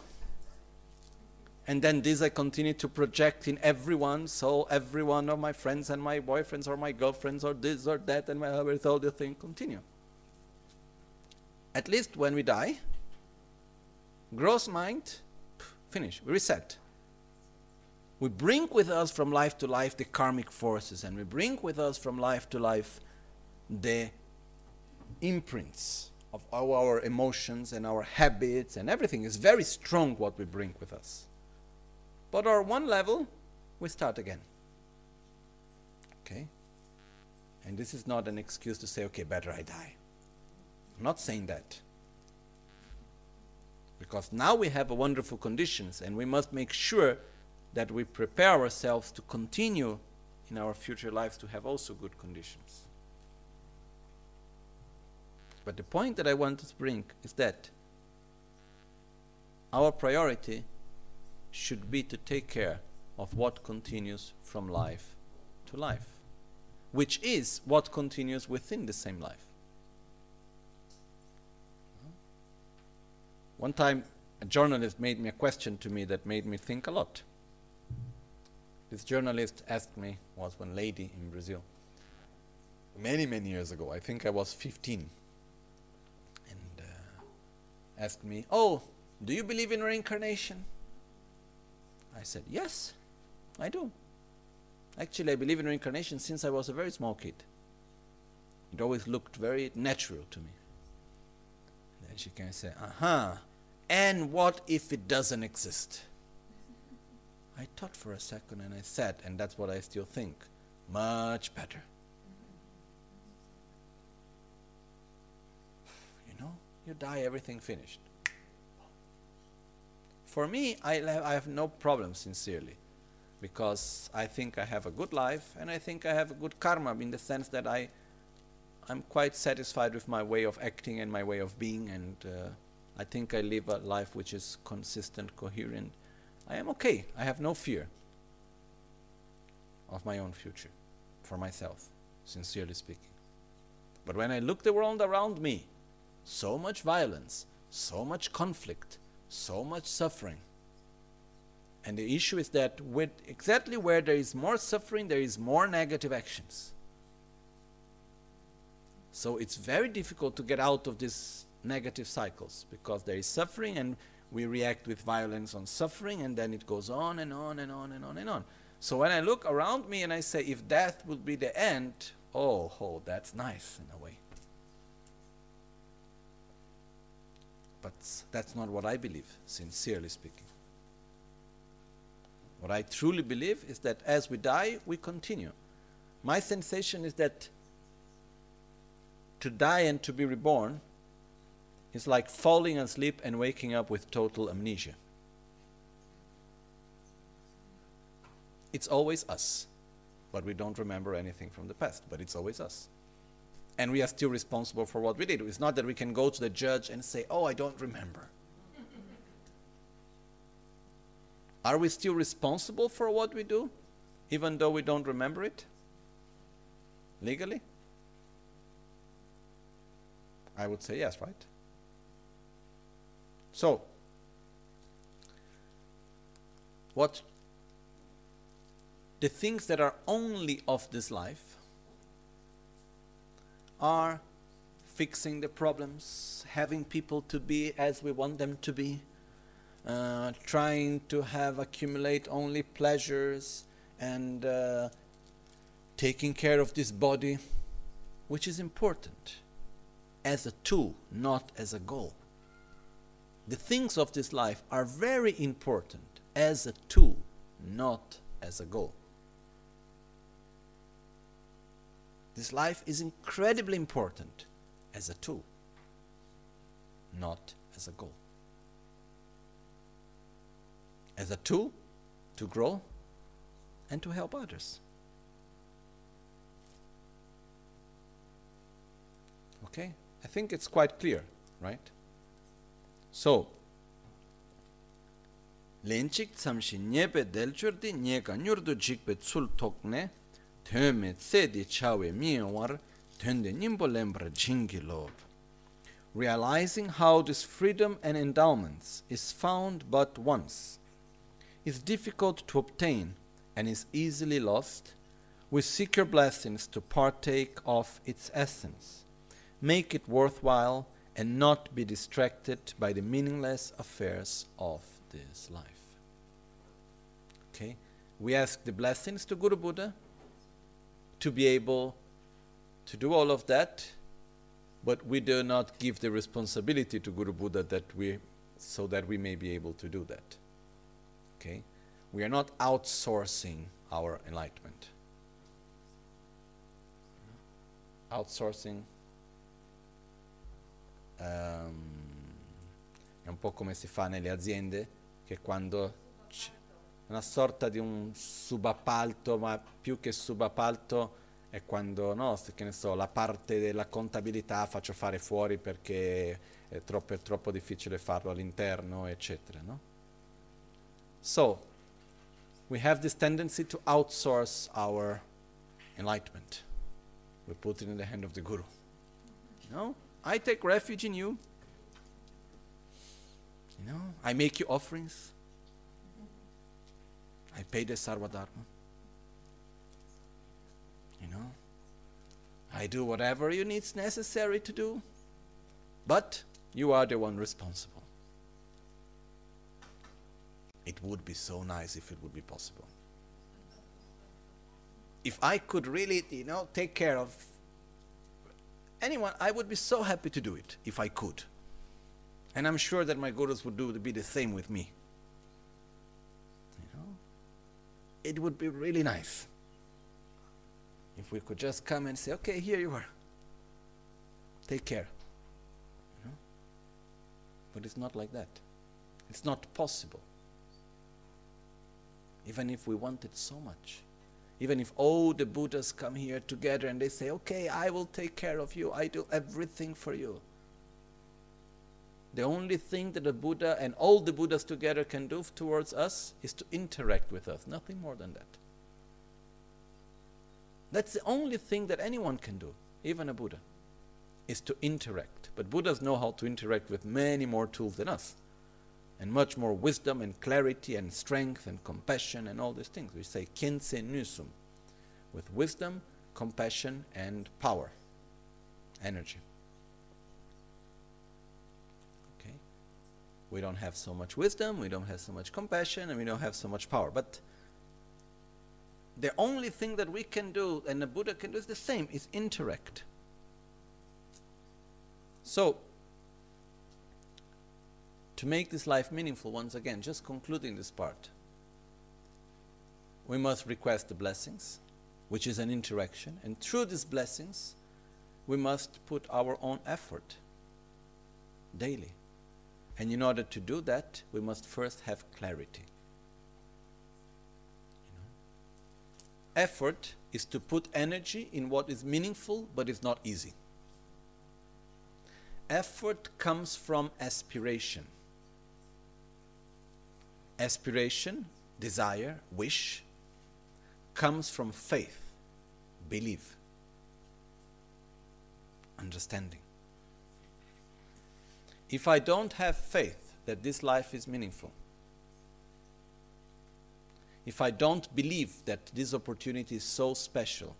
And then this I continue to project in everyone. So every one of my friends and my boyfriends or my girlfriends or this or that and my with all the thing continue. At least when we die, gross mind, finish, we reset we bring with us from life to life the karmic forces, and we bring with us from life to life the imprints of all our emotions and our habits, and everything is very strong what we bring with us. But on one level, we start again. Okay? And this is not an excuse to say, okay, better I die. I'm not saying that. Because now we have wonderful conditions, and we must make sure that we prepare ourselves to continue in our future lives to have also good conditions. But the point that I want to bring is that our priority should be to take care of what continues from life to life, which is what continues within the same life. One time, a journalist made me a question to me that made me think a lot. This journalist asked me, was one lady in Brazil, many, many years ago. I think I was 15. And uh, asked me, Oh, do you believe in reincarnation? I said, Yes, I do. Actually, I believe in reincarnation since I was a very small kid. It always looked very natural to me. Then she can say, Uh huh. And what if it doesn't exist? I thought for a second and I said, and that's what I still think, much better. You know, you die, everything finished. For me, I, I have no problem, sincerely, because I think I have a good life and I think I have a good karma in the sense that I, I'm quite satisfied with my way of acting and my way of being, and uh, I think I live a life which is consistent, coherent, I am okay. I have no fear of my own future for myself, sincerely speaking. But when I look the world around me, so much violence, so much conflict, so much suffering. And the issue is that with exactly where there is more suffering, there is more negative actions. So it's very difficult to get out of these negative cycles because there is suffering and we react with violence on suffering, and then it goes on and on and on and on and on. So when I look around me and I say, if death would be the end, oh, oh, that's nice in a way. But that's not what I believe, sincerely speaking. What I truly believe is that as we die, we continue. My sensation is that to die and to be reborn is like falling asleep and waking up with total amnesia. It's always us, but we don't remember anything from the past, but it's always us. And we are still responsible for what we did. It's not that we can go to the judge and say, Oh, I don't remember. Are we still responsible for what we do, even though we don't remember it? Legally? I would say yes, right? So, what the things that are only of this life are fixing the problems, having people to be as we want them to be, uh, trying to have accumulate only pleasures and uh, taking care of this body, which is important as a tool, not as a goal. The things of this life are very important as a tool, not as a goal. This life is incredibly important as a tool, not as a goal. As a tool to grow and to help others. Okay? I think it's quite clear, right? So, lenchik tsamshi nyepe delchurdi nyeka nyurdu jikpe tsul tokne, tenme tsedi chawe miyawar, tende nimbo lembra jingi lob. Realizing how this freedom and endowments is found but once, is difficult to obtain and is easily lost, we seek your blessings to partake of its essence, make it worthwhile, and not be distracted by the meaningless affairs of this life. Okay? We ask the blessings to Guru Buddha to be able to do all of that, but we do not give the responsibility to Guru Buddha that we so that we may be able to do that. Okay? We are not outsourcing our enlightenment. Outsourcing um, è un po' come si fa nelle aziende, che quando c'è una sorta di un subappalto, ma più che subappalto è quando, no, che ne so, la parte della contabilità faccio fare fuori perché è troppo, è troppo difficile farlo all'interno, eccetera, no? So, we have this tendency to outsource our enlightenment. We put it in the hand of the Guru. No? I take refuge in you. You know, I make you offerings. I pay the Sarvadharma. You know, I do whatever you need necessary to do, but you are the one responsible. It would be so nice if it would be possible. If I could really, you know, take care of anyone, I would be so happy to do it if I could. And I'm sure that my gurus would do be the same with me. You know? It would be really nice if we could just come and say, okay, here you are. Take care. You know? But it's not like that. It's not possible. Even if we want it so much. Even if all the Buddhas come here together and they say, okay, I will take care of you, I do everything for you. The only thing that the Buddha and all the Buddhas together can do towards us is to interact with us, nothing more than that. That's the only thing that anyone can do, even a Buddha, is to interact. But Buddhas know how to interact with many more tools than us and much more wisdom and clarity and strength and compassion and all these things. We say kinse nusum, with wisdom, compassion, and power, energy. Okay? We don't have so much wisdom, we don't have so much compassion, and we don't have so much power. But the only thing that we can do and the Buddha can do is the same, is interact. So to make this life meaningful, once again, just concluding this part, we must request the blessings, which is an interaction, and through these blessings, we must put our own effort daily. And in order to do that, we must first have clarity. You know? Effort is to put energy in what is meaningful but is not easy. Effort comes from aspiration aspiration, desire, wish comes from faith, belief, understanding. If I don't have faith that this life is meaningful, if I don't believe that this opportunity is so special,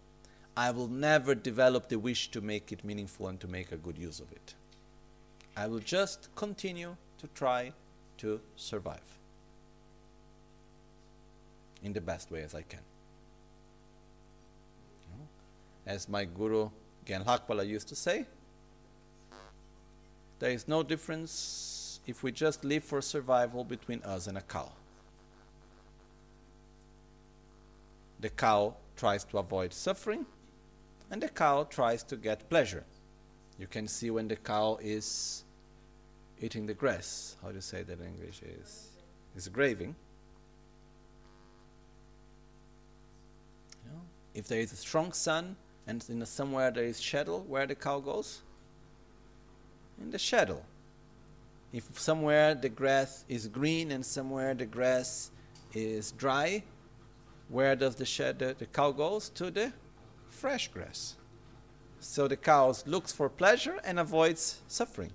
I will never develop the wish to make it meaningful and to make a good use of it. I will just continue to try to survive in the best way as I can. As my guru Genlakpala used to say, there is no difference if we just live for survival between us and a cow. The cow tries to avoid suffering, and the cow tries to get pleasure. You can see when the cow is eating the grass. How do you say that in English? Is is grazing. You know, if there is a strong sun and in somewhere there is shadow, where the cow goes? In the shadow. If somewhere the grass is green and somewhere the grass is dry, where does the, shed, the, the cow goes? To the fresh grass. So the cow looks for pleasure and avoids suffering.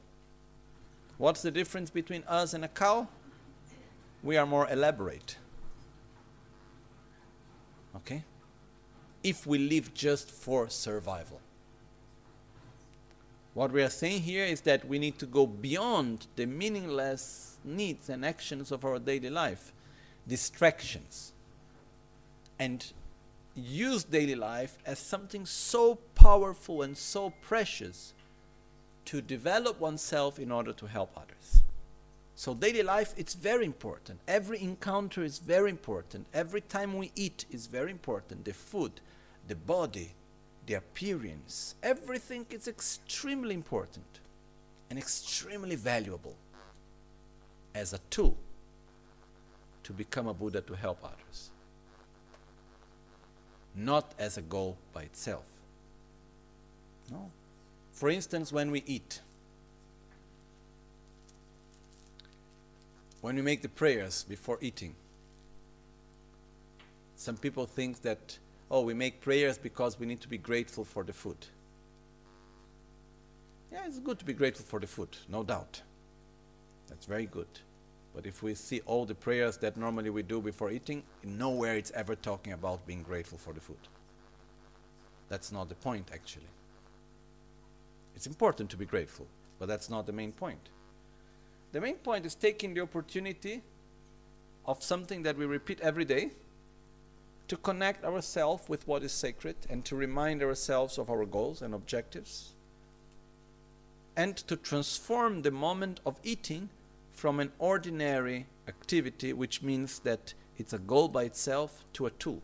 What's the difference between us and a cow? We are more elaborate. Okay? If we live just for survival. What we are saying here is that we need to go beyond the meaningless needs and actions of our daily life, distractions and use daily life as something so powerful and so precious to develop oneself in order to help others. So daily life it's very important. Every encounter is very important. Every time we eat is very important. The food, the body, the appearance, everything is extremely important and extremely valuable as a tool to become a Buddha to help others not as a goal by itself. No. For instance, when we eat, when we make the prayers before eating, some people think that, oh, we make prayers because we need to be grateful for the food. Yeah, it's good to be grateful for the food, no doubt. That's very good. But if we see all the prayers that normally we do before eating, nowhere it's ever talking about being grateful for the food. That's not the point, actually. It's important to be grateful, but that's not the main point. The main point is taking the opportunity of something that we repeat every day to connect ourselves with what is sacred and to remind ourselves of our goals and objectives and to transform the moment of eating from an ordinary activity, which means that it's a goal by itself, to a tool.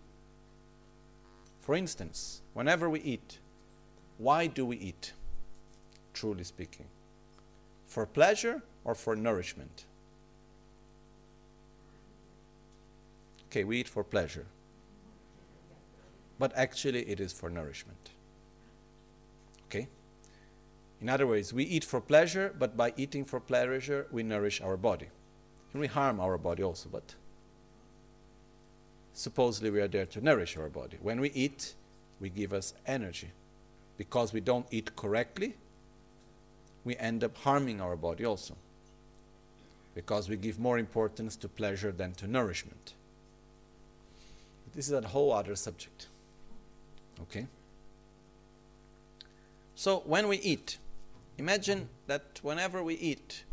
For instance, whenever we eat, why do we eat, truly speaking? For pleasure or for nourishment? Okay, we eat for pleasure. But actually, it is for nourishment. Okay? In other words, we eat for pleasure, but by eating for pleasure, we nourish our body. And we harm our body also, but supposedly we are there to nourish our body. When we eat, we give us energy. Because we don't eat correctly, we end up harming our body also. Because we give more importance to pleasure than to nourishment. This is a whole other subject. Okay? So when we eat, Imagine that whenever we eat,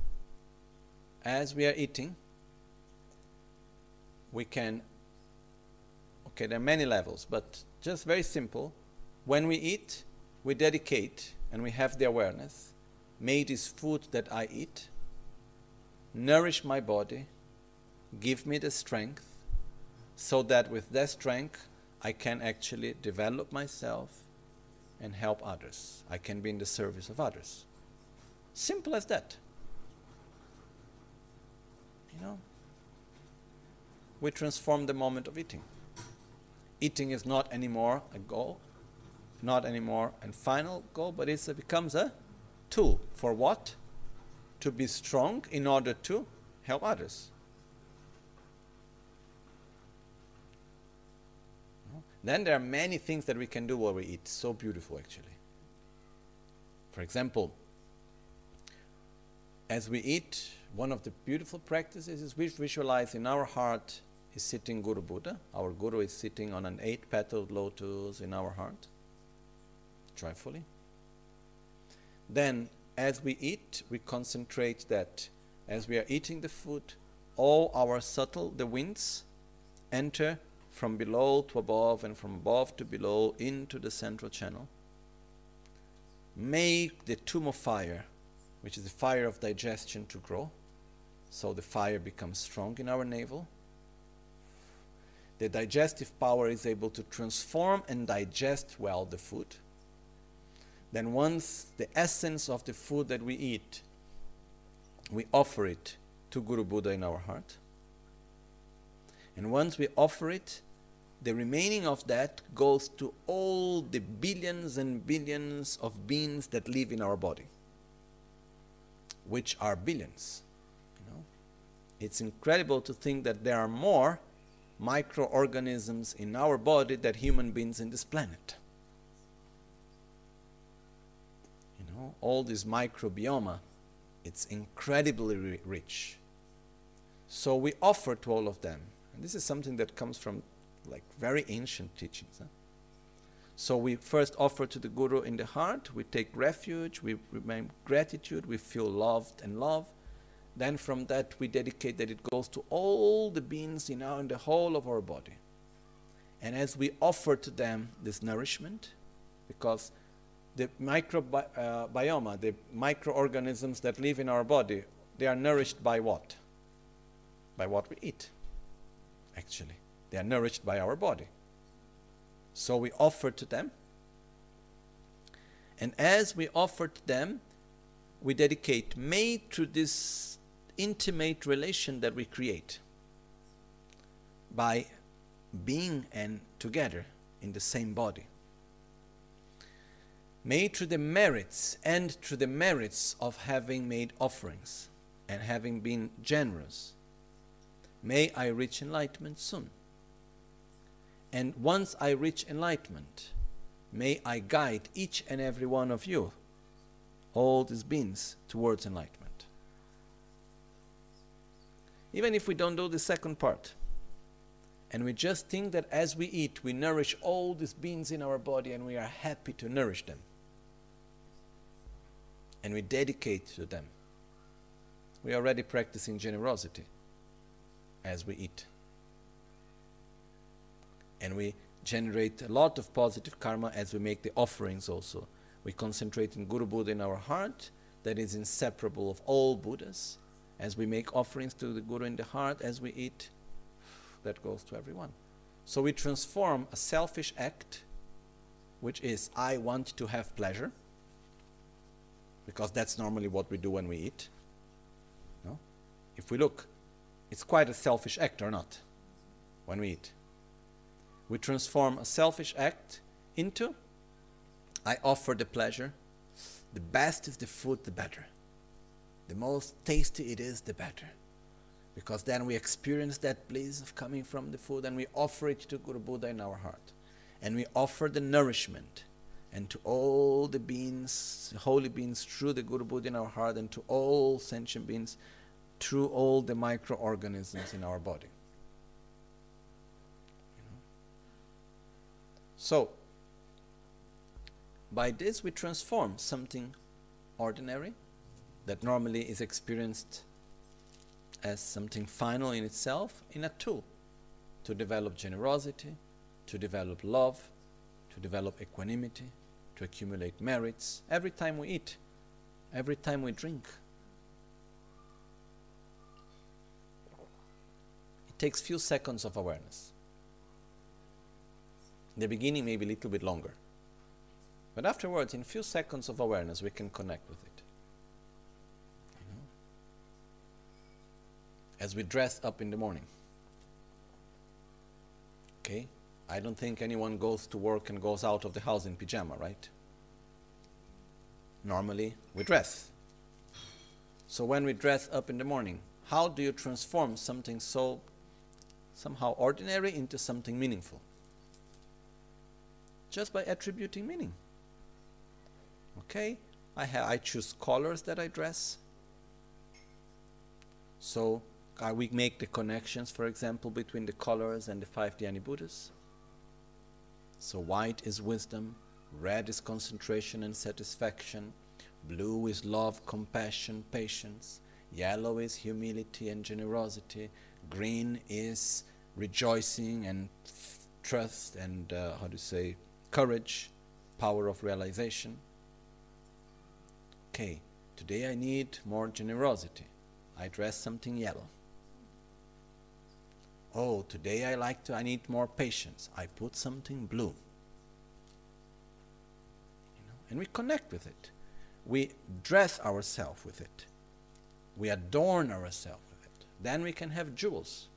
as we are eating, we can, okay, there are many levels, but just very simple. When we eat, we dedicate and we have the awareness may this food that I eat nourish my body, give me the strength, so that with that strength I can actually develop myself and help others. I can be in the service of others. Simple as that. You know? We transform the moment of eating. Eating is not anymore a goal, not anymore a final goal, but it becomes a tool. For what? To be strong in order to help others. Then there are many things that we can do while we eat. So beautiful, actually. For example, as we eat, one of the beautiful practices is we visualize in our heart is sitting Guru Buddha. Our Guru is sitting on an eight petaled lotus in our heart, joyfully. Then, as we eat, we concentrate that as we are eating the food, all our subtle, the winds, enter from below to above and from above to below into the central channel. Make the tummo fire, which is the fire of digestion, to grow. So the fire becomes strong in our navel. The digestive power is able to transform and digest well the food. Then, once the essence of the food that we eat, we offer it to Guru Buddha in our heart. And once we offer it, the remaining of that goes to all the billions and billions of beings that live in our body, which are billions. You know? It's incredible to think that there are more microorganisms in our body than human beings in this planet. You know, all this microbiome, it's incredibly rich. So we offer to all of them. And this is something that comes from like very ancient teachings. Huh? So we first offer to the Guru in the heart, we take refuge, we remain gratitude, we feel loved and love. Then from that we dedicate that it goes to all the beings in, our, in the whole of our body. And as we offer to them this nourishment, because the microbiome, uh, the microorganisms that live in our body, they are nourished by what? By what we eat, actually. They are nourished by our body. So we offer to them. And as we offer to them, we dedicate made through this intimate relation that we create by being and together in the same body. Made through the merits and through the merits of having made offerings and having been generous. May I reach enlightenment soon. And once I reach enlightenment, may I guide each and every one of you, all these beings, towards enlightenment. Even if we don't do the second part, and we just think that as we eat, we nourish all these beings in our body and we are happy to nourish them. And we dedicate to them. We are already practicing generosity as we eat and we generate a lot of positive karma as we make the offerings also. We concentrate in Guru Buddha in our heart, that is inseparable of all Buddhas. As we make offerings to the Guru in the heart, as we eat, that goes to everyone. So we transform a selfish act, which is I want to have pleasure, because that's normally what we do when we eat. No? If we look, it's quite a selfish act or not when we eat we transform a selfish act into I offer the pleasure. The best is the food, the better. The most tasty it is, the better. Because then we experience that bliss of coming from the food and we offer it to Guru Buddha in our heart. And we offer the nourishment and to all the beings, holy beings through the Guru Buddha in our heart and to all sentient beings through all the microorganisms in our body. So, by this we transform something ordinary that normally is experienced as something final in itself in a tool to develop generosity, to develop love, to develop equanimity, to accumulate merits every time we eat, every time we drink. It takes few seconds of awareness. The beginning, maybe a little bit longer. But afterwards, in a few seconds of awareness, we can connect with it. Know? As we dress up in the morning. Okay? I don't think anyone goes to work and goes out of the house in pajama, right? Normally, we dress. So when we dress up in the morning, how do you transform something so somehow ordinary into something meaningful? Just by attributing meaning. Okay, I, I choose colors that I dress. So uh, we make the connections, for example, between the colors and the five Dhyani Buddhas. So white is wisdom, red is concentration and satisfaction, blue is love, compassion, patience, yellow is humility and generosity, green is rejoicing and trust and uh, how to say courage, power of realization. Okay, today I need more generosity. I dress something yellow. Oh, today I like to I need more patience. I put something blue. You know, and we connect with it. We dress ourselves with it. We adorn ourselves with it. Then we can have jewels.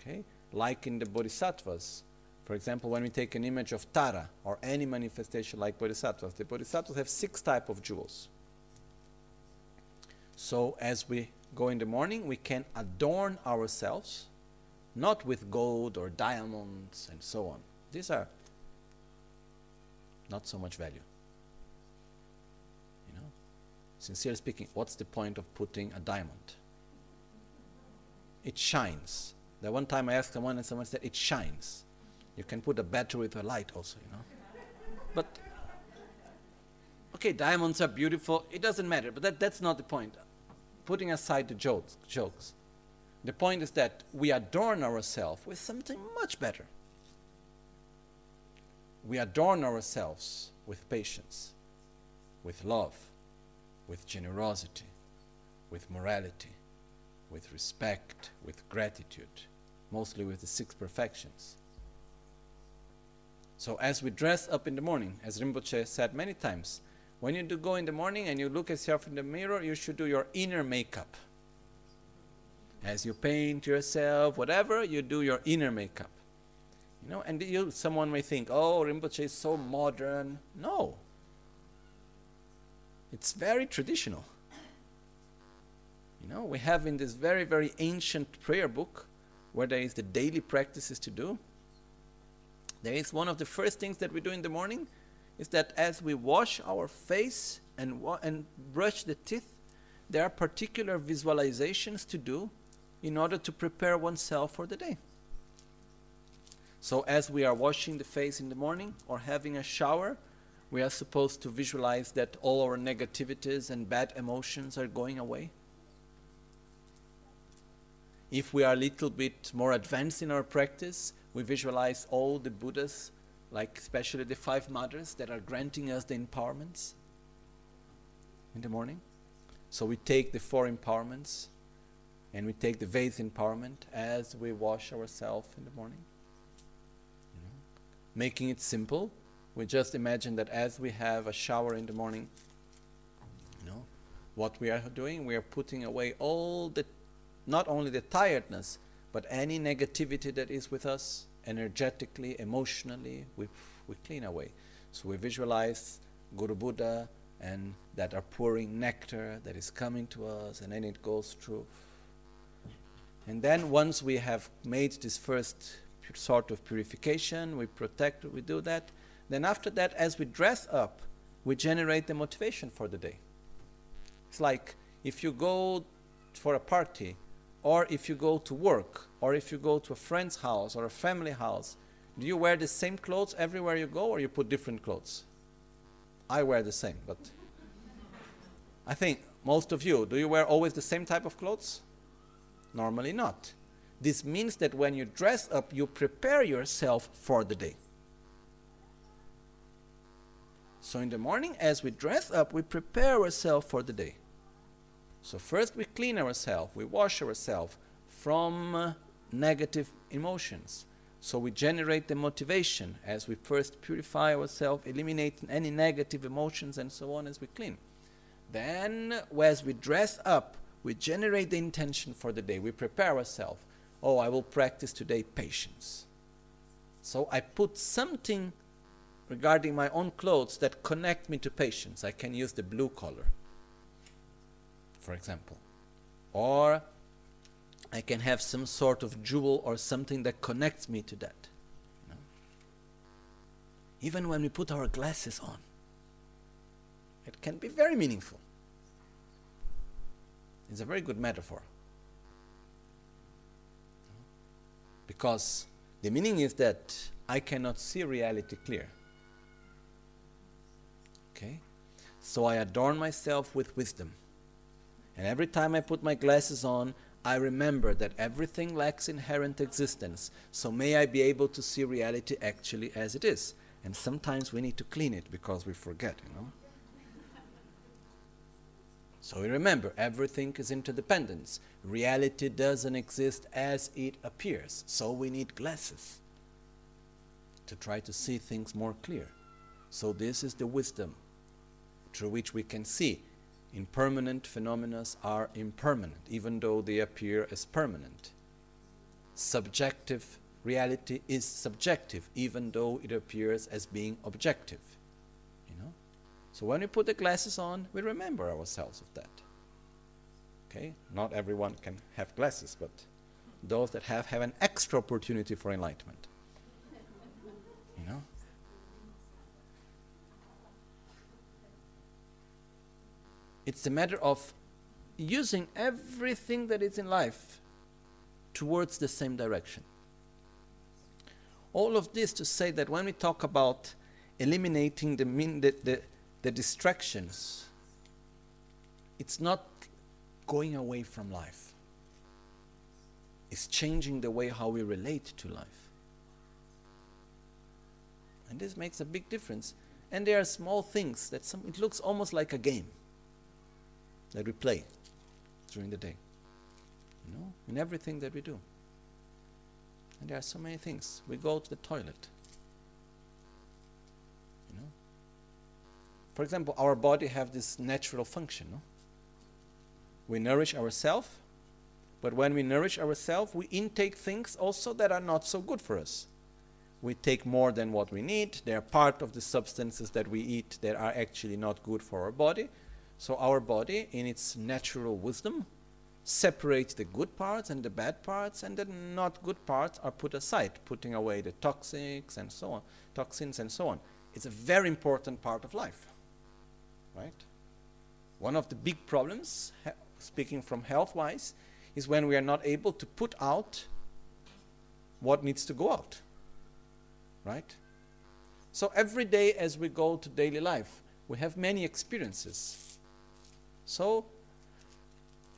Okay? Like in the bodhisattvas, for example, when we take an image of Tara or any manifestation like bodhisattvas, the bodhisattvas have six types of jewels. So as we go in the morning, we can adorn ourselves, not with gold or diamonds and so on. These are not so much value. You know, sincerely speaking, what's the point of putting a diamond? It shines. The one time I asked someone, and someone said, "It shines." You can put a battery with a light also, you know. But okay, diamonds are beautiful. It doesn't matter, but that, that's not the point. Putting aside the jokes, jokes, the point is that we adorn ourselves with something much better. We adorn ourselves with patience, with love, with generosity, with morality, with respect, with gratitude, mostly with the six perfections. So as we dress up in the morning, as Rinpoche said many times, when you do go in the morning and you look at yourself in the mirror, you should do your inner makeup. As you paint yourself, whatever, you do your inner makeup. You know, and you, someone may think, oh, Rinpoche is so modern. No. It's very traditional. You know, we have in this very, very ancient prayer book where there is the daily practices to do. There is one of the first things that we do in the morning is that as we wash our face and, wa- and brush the teeth, there are particular visualizations to do in order to prepare oneself for the day. So, as we are washing the face in the morning or having a shower, we are supposed to visualize that all our negativities and bad emotions are going away. If we are a little bit more advanced in our practice, we visualize all the Buddhas, like especially the five mothers that are granting us the empowerments in the morning. So we take the four empowerments and we take the vase empowerment as we wash ourselves in the morning. Know, Making it simple, we just imagine that as we have a shower in the morning, you know, what we are doing, we are putting away all the, not only the tiredness, but any negativity that is with us, energetically, emotionally, we, we clean away. So we visualize Guru Buddha and that are pouring nectar that is coming to us, and then it goes through. And then once we have made this first sort of purification, we protect, we do that. Then after that, as we dress up, we generate the motivation for the day. It's like if you go for a party, or if you go to work, or if you go to a friend's house or a family house, do you wear the same clothes everywhere you go, or you put different clothes? I wear the same, but I think most of you, do you wear always the same type of clothes? Normally not. This means that when you dress up, you prepare yourself for the day. So in the morning, as we dress up, we prepare ourselves for the day. So first we clean ourselves, we wash ourselves from uh, negative emotions. So we generate the motivation as we first purify ourselves, eliminating any negative emotions and so on as we clean. Then, as we dress up, we generate the intention for the day. We prepare ourselves. Oh, I will practice today patience. So I put something regarding my own clothes that connect me to patience. I can use the blue color, for example. Or I can have some sort of jewel or something that connects me to that. you know. even when we put our glasses on. It can be very meaningful. It's a very good metaphor. Because the meaning is that I cannot see reality clear. Okay? So I adorn myself with wisdom. And every time I put my glasses on, I remember that everything lacks inherent existence. So may I be able to see reality actually as it is. And sometimes we need to clean it because we forget, you know. So we remember everything is interdependence. Reality doesn't exist as it appears. So we need glasses to try to see things more clear. So this is the wisdom through which we can see impermanent phenomena are impermanent, even though they appear as permanent. Subjective reality is subjective, even though it appears as being objective. You know? So when we put the glasses on, we remember ourselves of that. Okay? Not everyone can have glasses, but those that have have an extra opportunity for enlightenment. It's a matter of using everything that is in life towards the same direction. All of this to say that when we talk about eliminating the, the, the, the distractions, it's not going away from life. It's changing the way how we relate to life. And this makes a big difference. And there are small things that some, it looks almost like a game that we play during the day. You know, in everything that we do. And there are so many things. We go to the toilet. You know? For example, our body have this natural function. No? We nourish ourselves, but when we nourish ourselves, we intake things also that are not so good for us. We take more than what we need. They are part of the substances that we eat that are actually not good for our body. So our body, in its natural wisdom, separates the good parts and the bad parts, and the not good parts are put aside, putting away the toxics and so on, toxins and so on. It's a very important part of life, right? One of the big problems, speaking from health-wise, is when we are not able to put out what needs to go out, right? So every day as we go to daily life, we have many experiences so,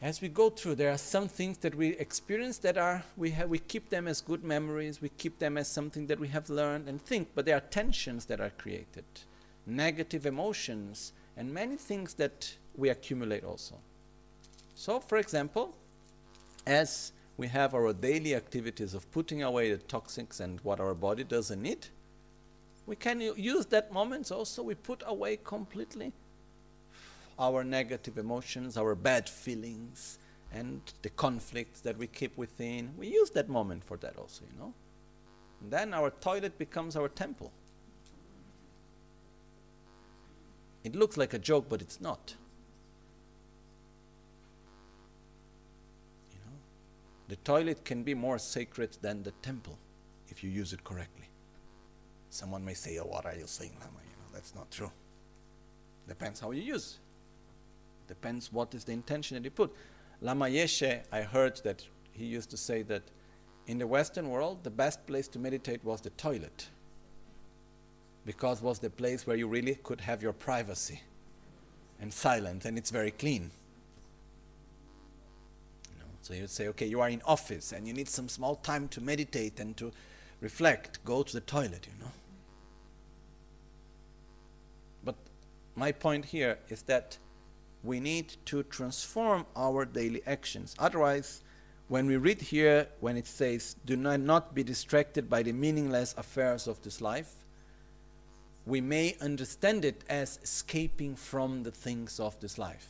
as we go through, there are some things that we experience that are we have we keep them as good memories, we keep them as something that we have learned and think, but there are tensions that are created, negative emotions, and many things that we accumulate also. So, for example, as we have our daily activities of putting away the toxics and what our body doesn't need, we can use that moment also. We put away completely our negative emotions, our bad feelings, and the conflicts that we keep within. We use that moment for that also, you know. And then our toilet becomes our temple. It looks like a joke, but it's not. You know, the toilet can be more sacred than the temple if you use it correctly. Someone may say, "Oh, what are you saying, Lama?" You know, that's not true. Depends how you use. Depends what is the intention that you put. Lama Yeshe, I heard that he used to say that in the Western world, the best place to meditate was the toilet. Because was the place where you really could have your privacy and silence, and it's very clean. You know, so you'd say, okay, you are in office and you need some small time to meditate and to reflect. Go to the toilet, you know. But my point here is that we need to transform our daily actions. Otherwise, when we read here, when it says, do not, not be distracted by the meaningless affairs of this life, we may understand it as escaping from the things of this life.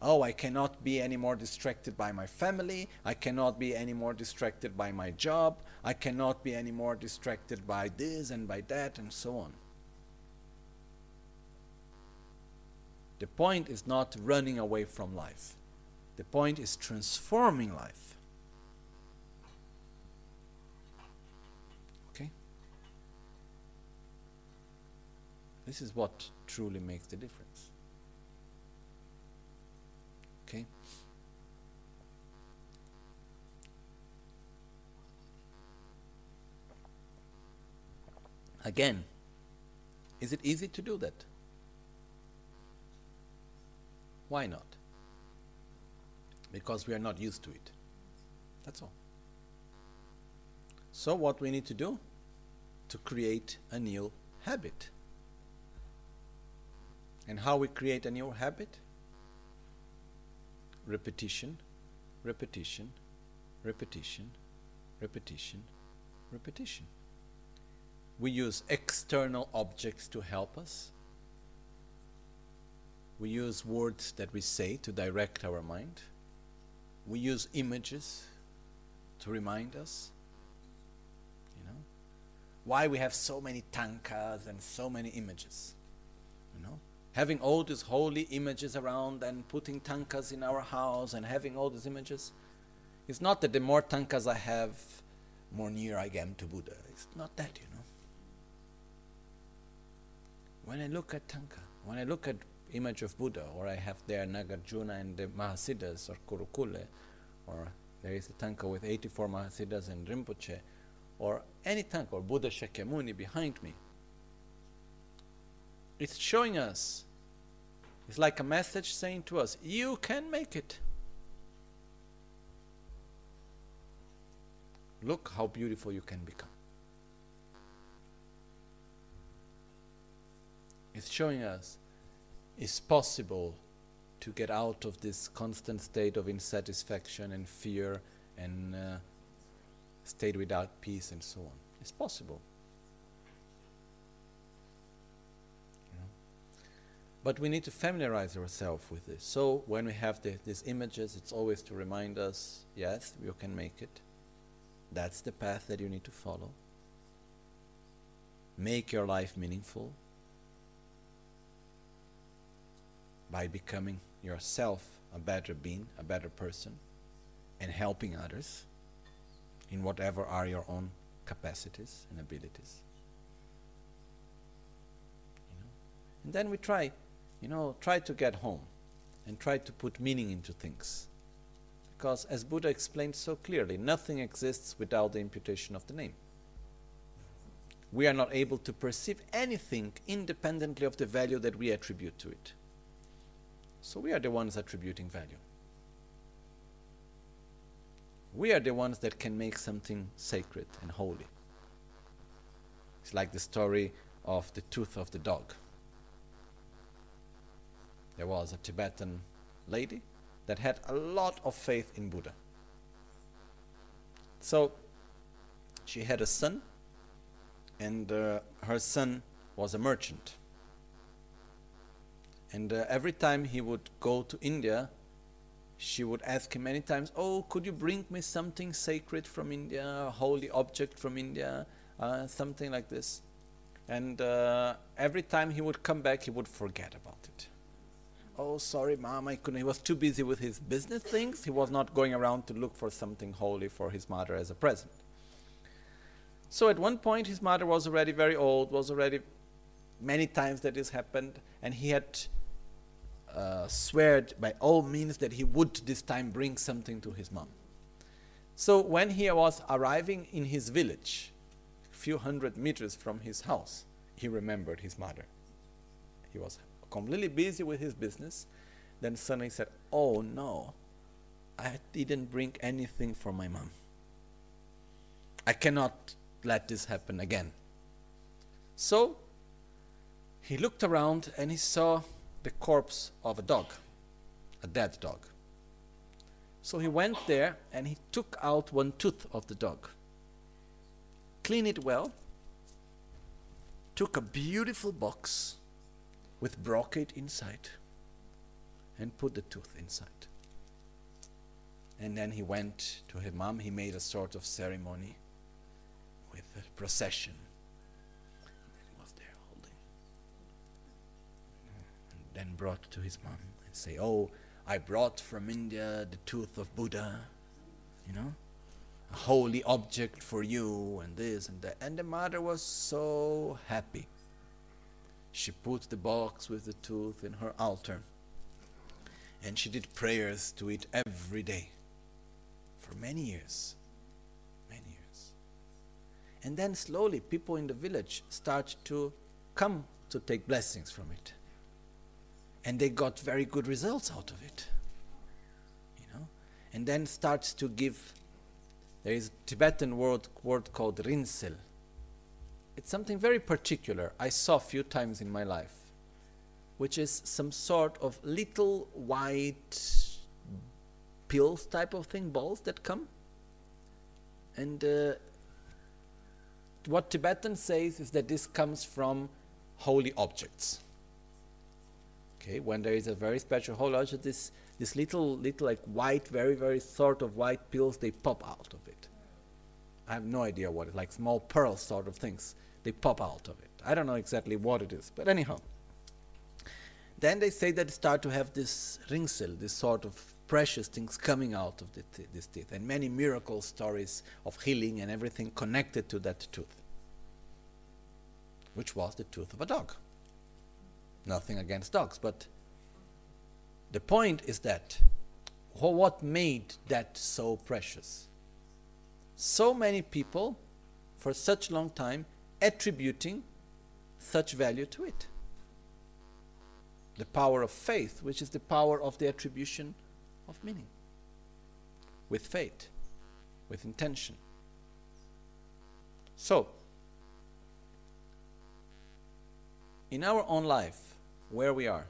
Oh, I cannot be any more distracted by my family. I cannot be any more distracted by my job. I cannot be any more distracted by this and by that and so on. The point is not running away from life. The point is transforming life. Okay? This is what truly makes the difference. Okay? Again, is it easy to do that? Why not? Because we are not used to it. That's all. So, what we need to do? To create a new habit. And how we create a new habit? Repetition, repetition, repetition, repetition, repetition. We use external objects to help us. We use words that we say to direct our mind. We use images to remind us. You know, why we have so many tankas and so many images. You know, having all these holy images around and putting tankas in our house and having all these images. It's not that the more tankas I have, more near I am to Buddha. It's not that, you know. When I look at tanka, when I look at image of Buddha, or I have there Nagarjuna and the Mahasiddhas or Kurukulla, or there is a tanka with 84 Mahasiddhas and Rinpoche, or any tanka, or Buddha Shakyamuni behind me. It's showing us, it's like a message saying to us, you can make it. Look how beautiful you can become. It's showing us it's possible to get out of this constant state of insatisfaction and fear and uh, state without peace and so on. It's possible. But we need to familiarize ourselves with this. So when we have the, these images, it's always to remind us yes, you can make it. That's the path that you need to follow. Make your life meaningful by becoming yourself a better being, a better person, and helping others in whatever are your own capacities and abilities. You know? And then we try, you know, try to get home and try to put meaning into things. Because as Buddha explained so clearly, nothing exists without the imputation of the name. We are not able to perceive anything independently of the value that we attribute to it. So we are the ones attributing value. We are the ones that can make something sacred and holy. It's like the story of the tooth of the dog. There was a Tibetan lady that had a lot of faith in Buddha. So she had a son, and uh, her son was a merchant. And uh, every time he would go to India, she would ask him many times, Oh, could you bring me something sacred from India, a holy object from India, uh, something like this? And uh, every time he would come back, he would forget about it. Oh, sorry, mom, I couldn't. He was too busy with his business things. He was not going around to look for something holy for his mother as a present. So at one point, his mother was already very old, was already many times that this happened, and he had uh, by all means that he would this time bring something to his mom. So when he was arriving in his village, a few hundred meters from his house, he remembered his mother. He was completely busy with his business. Then suddenly said, Oh no, I didn't bring anything for my mom. I cannot let this happen again. So he looked around and he saw the corpse of a dog, a dead dog. So he went there and he took out one tooth of the dog, cleaned it well, took a beautiful box with brocade inside, and put the tooth inside. And then he went to his mom, he made a sort of ceremony with a procession then brought to his mom and say, Oh, I brought from India the tooth of Buddha, you know, a holy object for you, and this and that. And the mother was so happy. she put the box with the tooth in her altar. And she did prayers to it every day for many years. Many years. And then slowly, people in the village start to come to take blessings from it. And they got very good results out of it. You know? And then starts to give there is a Tibetan word, word called ringsel. It's something very particular I saw a few times in my life, which is some sort of little white pills type of thing, balls that come. And uh, what Tibetan says is that this comes from holy objects. Okay, when there is a very special object, this this little little like white, very very sort of white pills, they pop out of it. I have no idea what it like small pearl sort of things. They pop out of it. I don't know exactly what it is, but anyhow. Then they say that they start to have this ringsel, this sort of precious things coming out of th- this teeth, and many miracle stories of healing and everything connected to that tooth, which was the tooth of a dog. Nothing against dogs, but the point is that what made that so precious? So many people, for such long time, attributing such value to it. The power of faith, which is the power of the attribution of meaning. With faith, with intention. So, in our own life, where we are,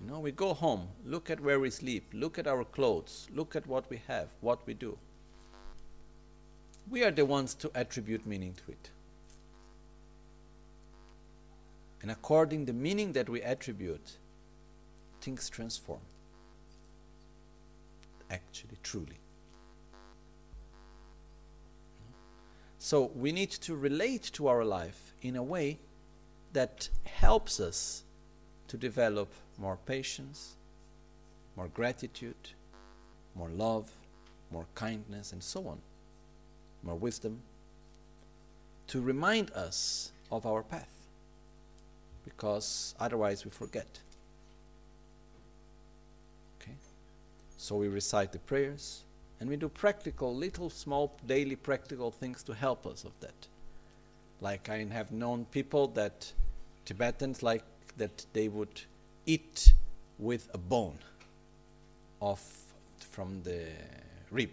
you know, we go home, look at where we sleep, look at our clothes, look at what we have, what we do. We are the ones to attribute meaning to it. And according the meaning that we attribute, things transform. Actually, truly. So we need to relate to our life in a way that helps us to develop more patience, more gratitude, more love, more kindness, and so on, more wisdom, to remind us of our path, because otherwise we forget. Okay? So we recite the prayers, and we do practical, little, small, daily practical things to help us of that. Like I have known people that Tibetans like that they would eat with a bone off from the rib.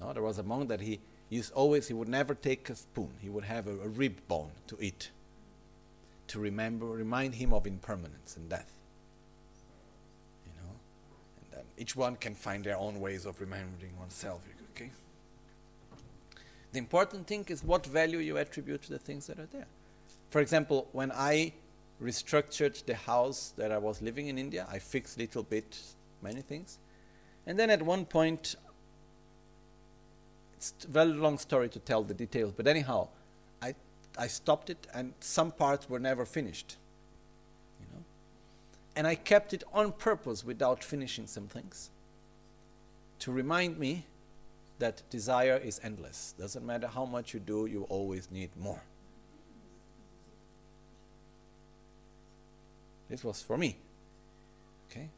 No, there was a monk that he used always he would never take a spoon. He would have a, a rib bone to eat to remember remind him of impermanence and death. You know? And then each one can find their own ways of remembering oneself, okay? The important thing is what value you attribute to the things that are there. For example, when I restructured the house that I was living in India. I fixed little bit many things. And then at one point, it's a very long story to tell the details, but anyhow, I, I stopped it and some parts were never finished. You know? And I kept it on purpose without finishing some things to remind me that desire is endless. Doesn't matter how much you do, you always need more. This was for me. Okay?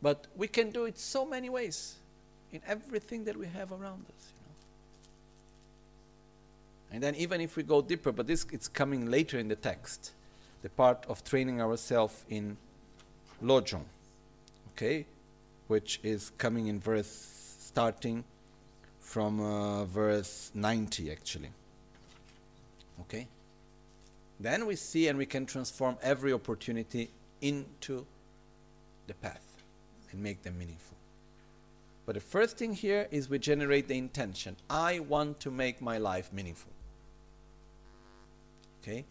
But we can do it so many ways in everything that we have around us. You know? And then even if we go deeper, but this it's coming later in the text, the part of training ourselves in Lojong, okay, which is coming in verse starting from uh, verse 90 actually. Okay? Then we see and we can transform every opportunity into the path and make them meaningful. But the first thing here is we generate the intention. I want to make my life meaningful. Okay?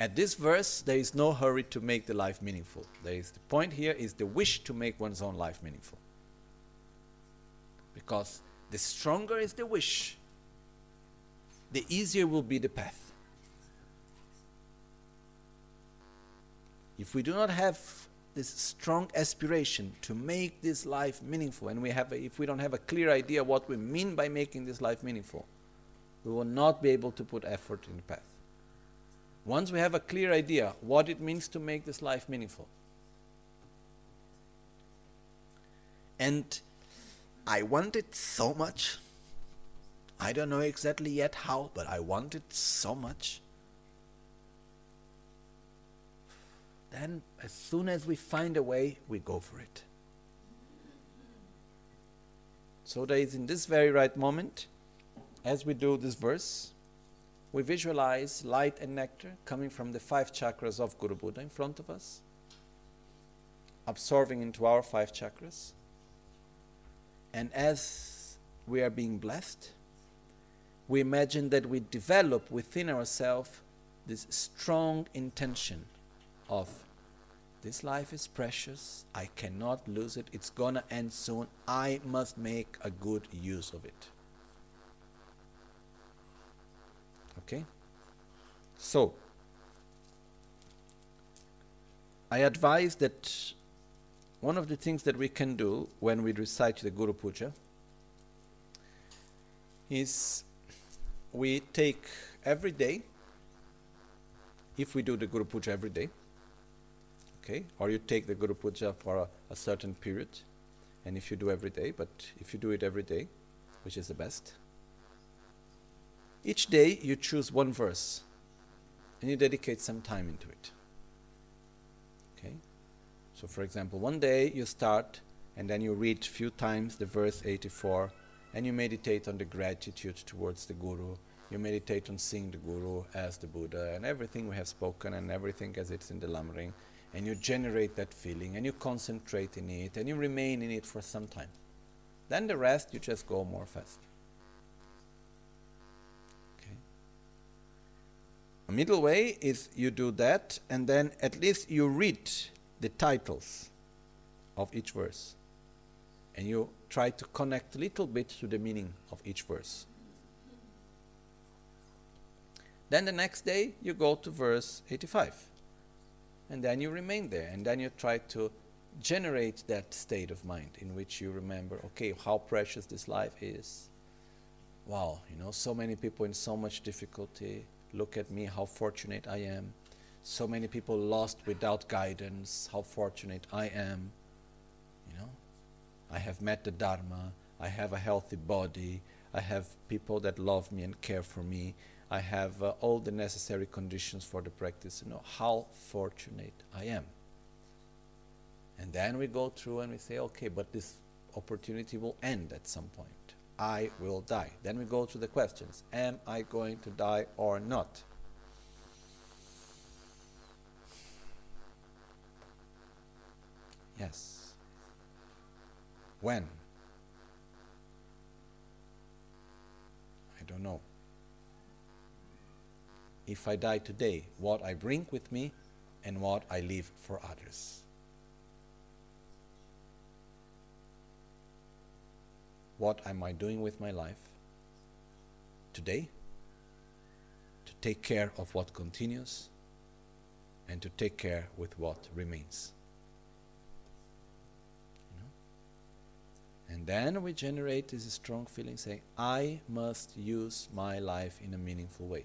At this verse, there is no hurry to make the life meaningful. There is the point here is the wish to make one's own life meaningful. Because the stronger is the wish, the easier will be the path. If we do not have this strong aspiration to make this life meaningful, and we have a, if we don't have a clear idea what we mean by making this life meaningful, we will not be able to put effort in the path. Once we have a clear idea what it means to make this life meaningful. And I want it so much. I don't know exactly yet how, but I want it so much. Then, as soon as we find a way, we go for it. So, there is in this very right moment, as we do this verse, we visualize light and nectar coming from the five chakras of Guru Buddha in front of us, absorbing into our five chakras. And as we are being blessed, we imagine that we develop within ourselves this strong intention of this life is precious, I cannot lose it, it's gonna end soon, I must make a good use of it. Okay? So, I advise that one of the things that we can do when we recite the Guru Puja is we take every day, if we do the Guru Puja every day, okay, or you take the Guru Puja for a, a certain period, and if you do every day, but if you do it every day, which is the best, each day you choose one verse and you dedicate some time into it. Okay? So for example, one day you start and then you read a few times the verse 84 and you meditate on the gratitude towards the Guru. You meditate on seeing the Guru as the Buddha and everything we have spoken and everything as it's in the Lamrim. And you generate that feeling and you concentrate in it and you remain in it for some time. Then the rest you just go more fast. Okay. A middle way is you do that and then at least you read the titles of each verse and you try to connect a little bit to the meaning of each verse. Then the next day you go to verse 85 and then you remain there. And then you try to generate that state of mind in which you remember okay how precious this life is. Wow you know so many people in so much difficulty. Look at me how fortunate i am. So many people lost without guidance how fortunate i am. You know i have met the dharma. I have a healthy body. I have people that love me and care for me I have uh, all the necessary conditions for the practice. You know how fortunate I am. And then we go through and we say, okay, but this opportunity will end at some point. I will die. Then we go to the questions Am I going to die or not? Yes. When? I don't know if I die today, what I bring with me and what I leave for others. What am I doing with my life today to take care of what continues and to take care with what remains? And then we generate this strong feeling saying, I must use my life in a meaningful way.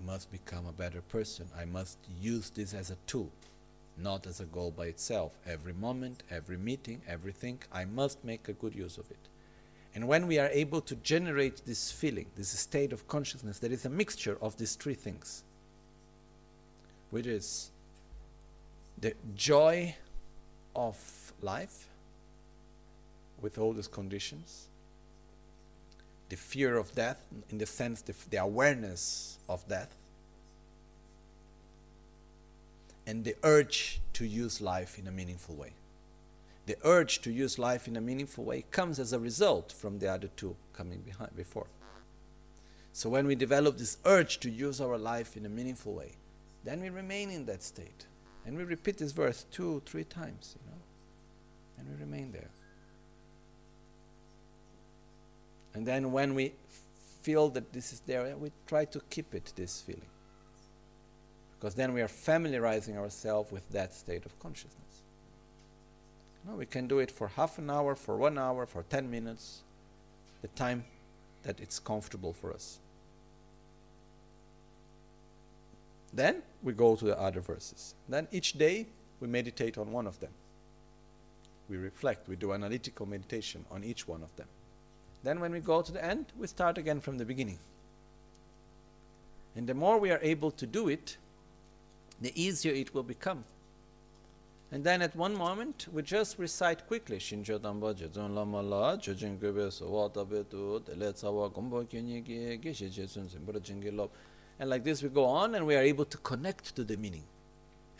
I must become a better person. I must use this as a tool, not as a goal by itself. Every moment, every meeting, everything, I must make a good use of it. And when we are able to generate this feeling, this state of consciousness, there is a mixture of these three things, which is the joy of life with all these conditions, the fear of death, in the sense, the, the awareness of death, and the urge to use life in a meaningful way. The urge to use life in a meaningful way comes as a result from the other two coming behind before. So when we develop this urge to use our life in a meaningful way, then we remain in that state. And we repeat this verse two, three times, you know. And we remain there. And then when we feel that this is there, we try to keep it, this feeling. Because then we are familiarizing ourselves with that state of consciousness. No, we can do it for half an hour, for one hour, for 10 minutes, the time that it's comfortable for us. Then we go to the other verses. Then each day we meditate on one of them. We reflect, we do analytical meditation on each one of them. Then when we go to the end, we start again from the beginning. And the more we are able to do it, the easier it will become. And then at one moment, we just recite quickly Shincho Tamba Jezon Lama La. And like this we go on and we are able to connect to the meaning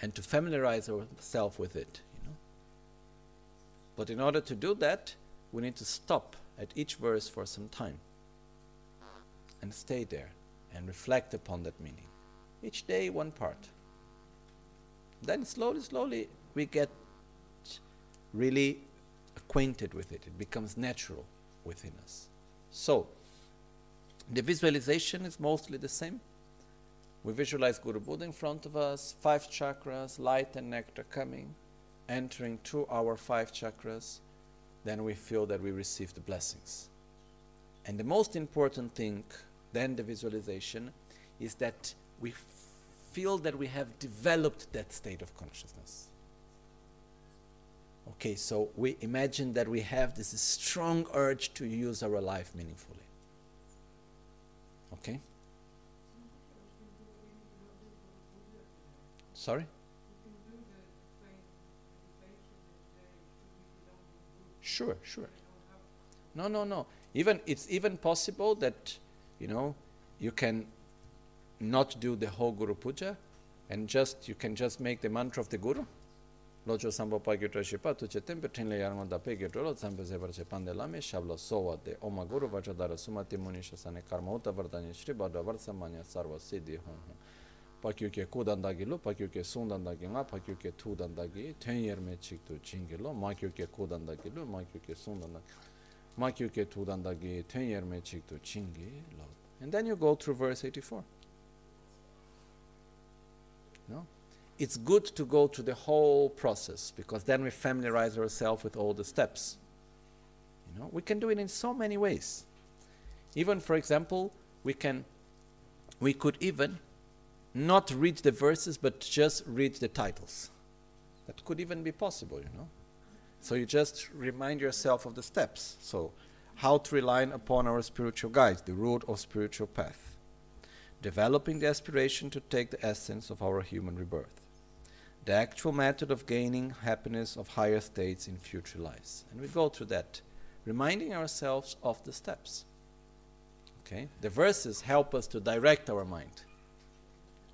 and to familiarize ourselves with it. You know? But in order to do that, we need to stop at each verse for some time and stay there and reflect upon that meaning. Each day, one part. Then slowly, slowly, we get really acquainted with it. It becomes natural within us. So, the visualization is mostly the same. We visualize Guru Buddha in front of us, five chakras, light and nectar coming, entering through our five chakras. Then we feel that we receive the blessings. And the most important thing than the visualization is that we feel that we have developed that state of consciousness. Okay, so we imagine that we have this strong urge to use our life meaningfully. Okay? Sorry? Sure, sure. No, no, no. Even it's even possible that, you know, you can not do the whole Guru Puja and just you can just make the mantra of the Guru. Lojo sambo pa gyutra shipa tu che tempe tinle yarngon da pe gyutra lo tsampe se parche pande lame shabla sowa de oma guru vajadara sumati munisha sane karma uta vardanya shri bada varsamanya sarva siddhi hon hon pa kyu ke kudandagi lo pa kyu ke sundandagi nga pa kyu ke tudandagi ten yerme chik tu chingi lo ma kyu ke kudandagi lo ma kyu ke sundandagi ma kyu ke tudandagi ten yerme chik tu chingi lo and then you go through verse 84 no? It's good to go through the whole process because then we familiarize ourselves with all the steps. You know, we can do it in so many ways. Even, for example, we can, we could even not read the verses but just read the titles. That could even be possible, you know. So you just remind yourself of the steps. So, how to rely upon our spiritual guides, the road of spiritual path developing the aspiration to take the essence of our human rebirth, the actual method of gaining happiness of higher states in future lives. And we go through that, reminding ourselves of the steps. Okay? The verses help us to direct our mind.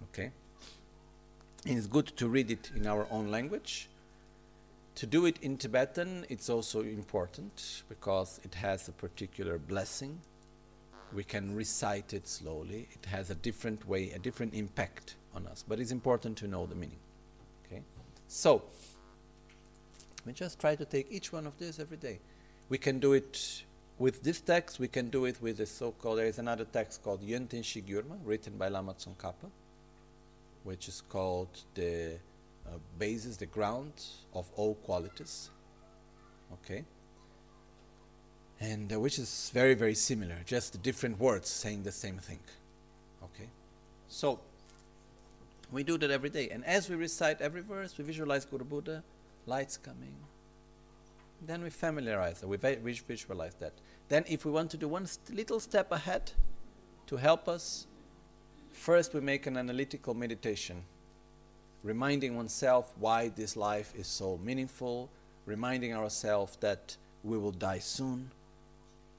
Okay? And it's good to read it in our own language. To do it in Tibetan, it's also important because it has a particular blessing we can recite it slowly. It has a different way, a different impact on us. But it's important to know the meaning. Okay? So, we just try to take each one of these every day. We can do it with this text, we can do it with the so called, there is another text called Yönten Shigyurma, written by Lama Tsongkhapa, which is called the uh, basis, the ground of all qualities. Okay? and uh, which is very very similar just different words saying the same thing okay so we do that every day and as we recite every verse we visualize guru buddha lights coming then we familiarize that, we visualize that then if we want to do one st- little step ahead to help us first we make an analytical meditation reminding oneself why this life is so meaningful reminding ourselves that we will die soon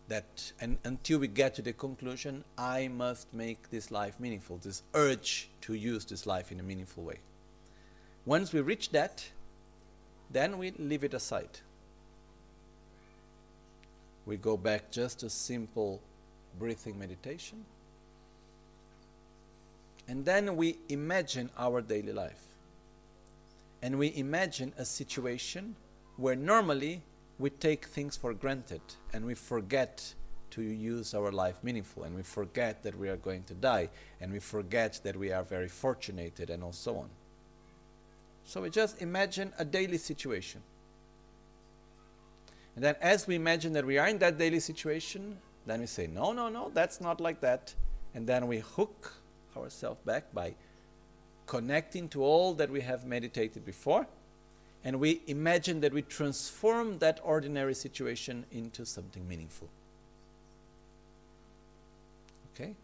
that and until we get to the conclusion i must make this life meaningful this urge to use this life in a meaningful way. Once we reach that then we leave it aside. We go back just to simple breathing meditation and then we imagine our daily life and we imagine a situation where normally we take things for granted and we forget to use our life meaningful and we forget that we are going to die and we forget that we are very fortunate and so on. So we just imagine a daily situation. And then as we imagine that we are in that daily situation, then we say, no, no, no, that's not like that. And then we hook ourselves back by connecting to all that we have meditated before, and we imagine that we transform that ordinary situation into something meaningful. Okay?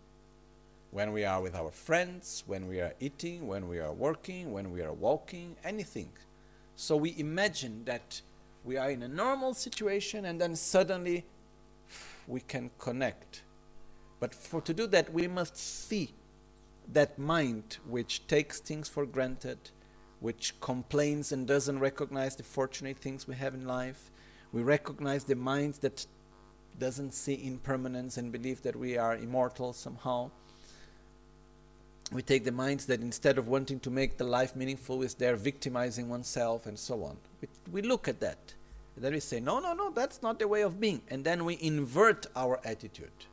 When we are with our friends, when we are eating, when we are working, when we are walking, anything. So we imagine that we are in a normal situation and then suddenly we can connect. But for to do that, we must see that mind which takes things for granted, which complains and doesn't recognize the fortunate things we have in life. We recognize the mind that doesn't see impermanence and believe that we are immortal somehow. We take the mind that instead of wanting to make the life meaningful is there victimizing oneself and so on. We, we look at that. And then we say, no, no, no, that's not the way of being. And then we invert our attitude.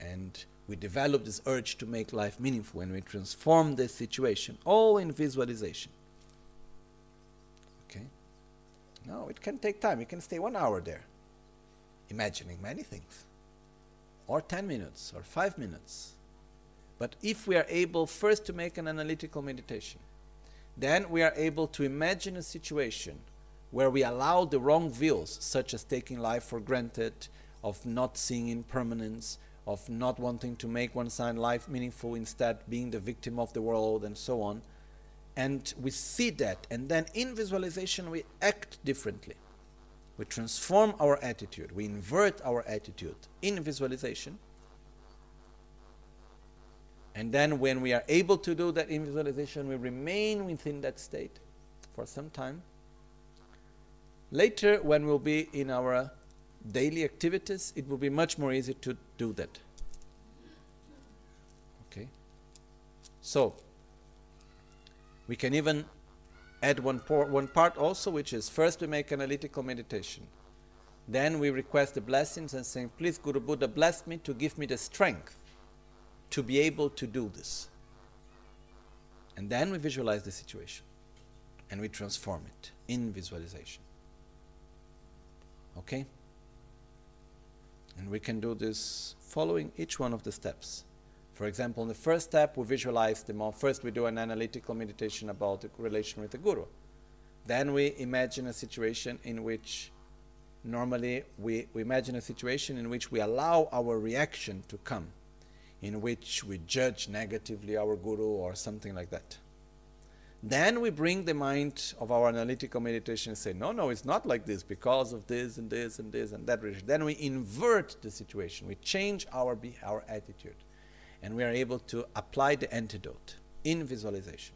And we develop this urge to make life meaningful and we transform this situation, all in visualization. Okay? No, it can take time. You can stay one hour there, imagining many things, or 10 minutes, or 5 minutes. But if we are able first to make an analytical meditation, then we are able to imagine a situation where we allow the wrong views, such as taking life for granted, of not seeing impermanence, of not wanting to make one's own life meaningful, instead being the victim of the world, and so on. And we see that, and then in visualization, we act differently. We transform our attitude, we invert our attitude in visualization. And then, when we are able to do that in visualization, we remain within that state for some time Later, when we'll be in our daily activities, it will be much more easy to do that. Okay? So, we can even add one, one part also, which is first we make analytical meditation. Then we request the blessings and saying, Please, Guru Buddha, bless me to give me the strength to be able to do this. And then we visualize the situation and we transform it in visualization. Okay? And we can do this following each one of the steps. For example, in the first step, we visualize the more. First, we do an analytical meditation about the relation with the Guru. Then we imagine a situation in which normally we, we imagine a situation in which we allow our reaction to come, in which we judge negatively our Guru or something like that. Then we bring the mind of our analytical meditation and say, no, no, it's not like this because of this and this and this and that. Then we invert the situation. We change our, our attitude. And we are able to apply the antidote in visualization.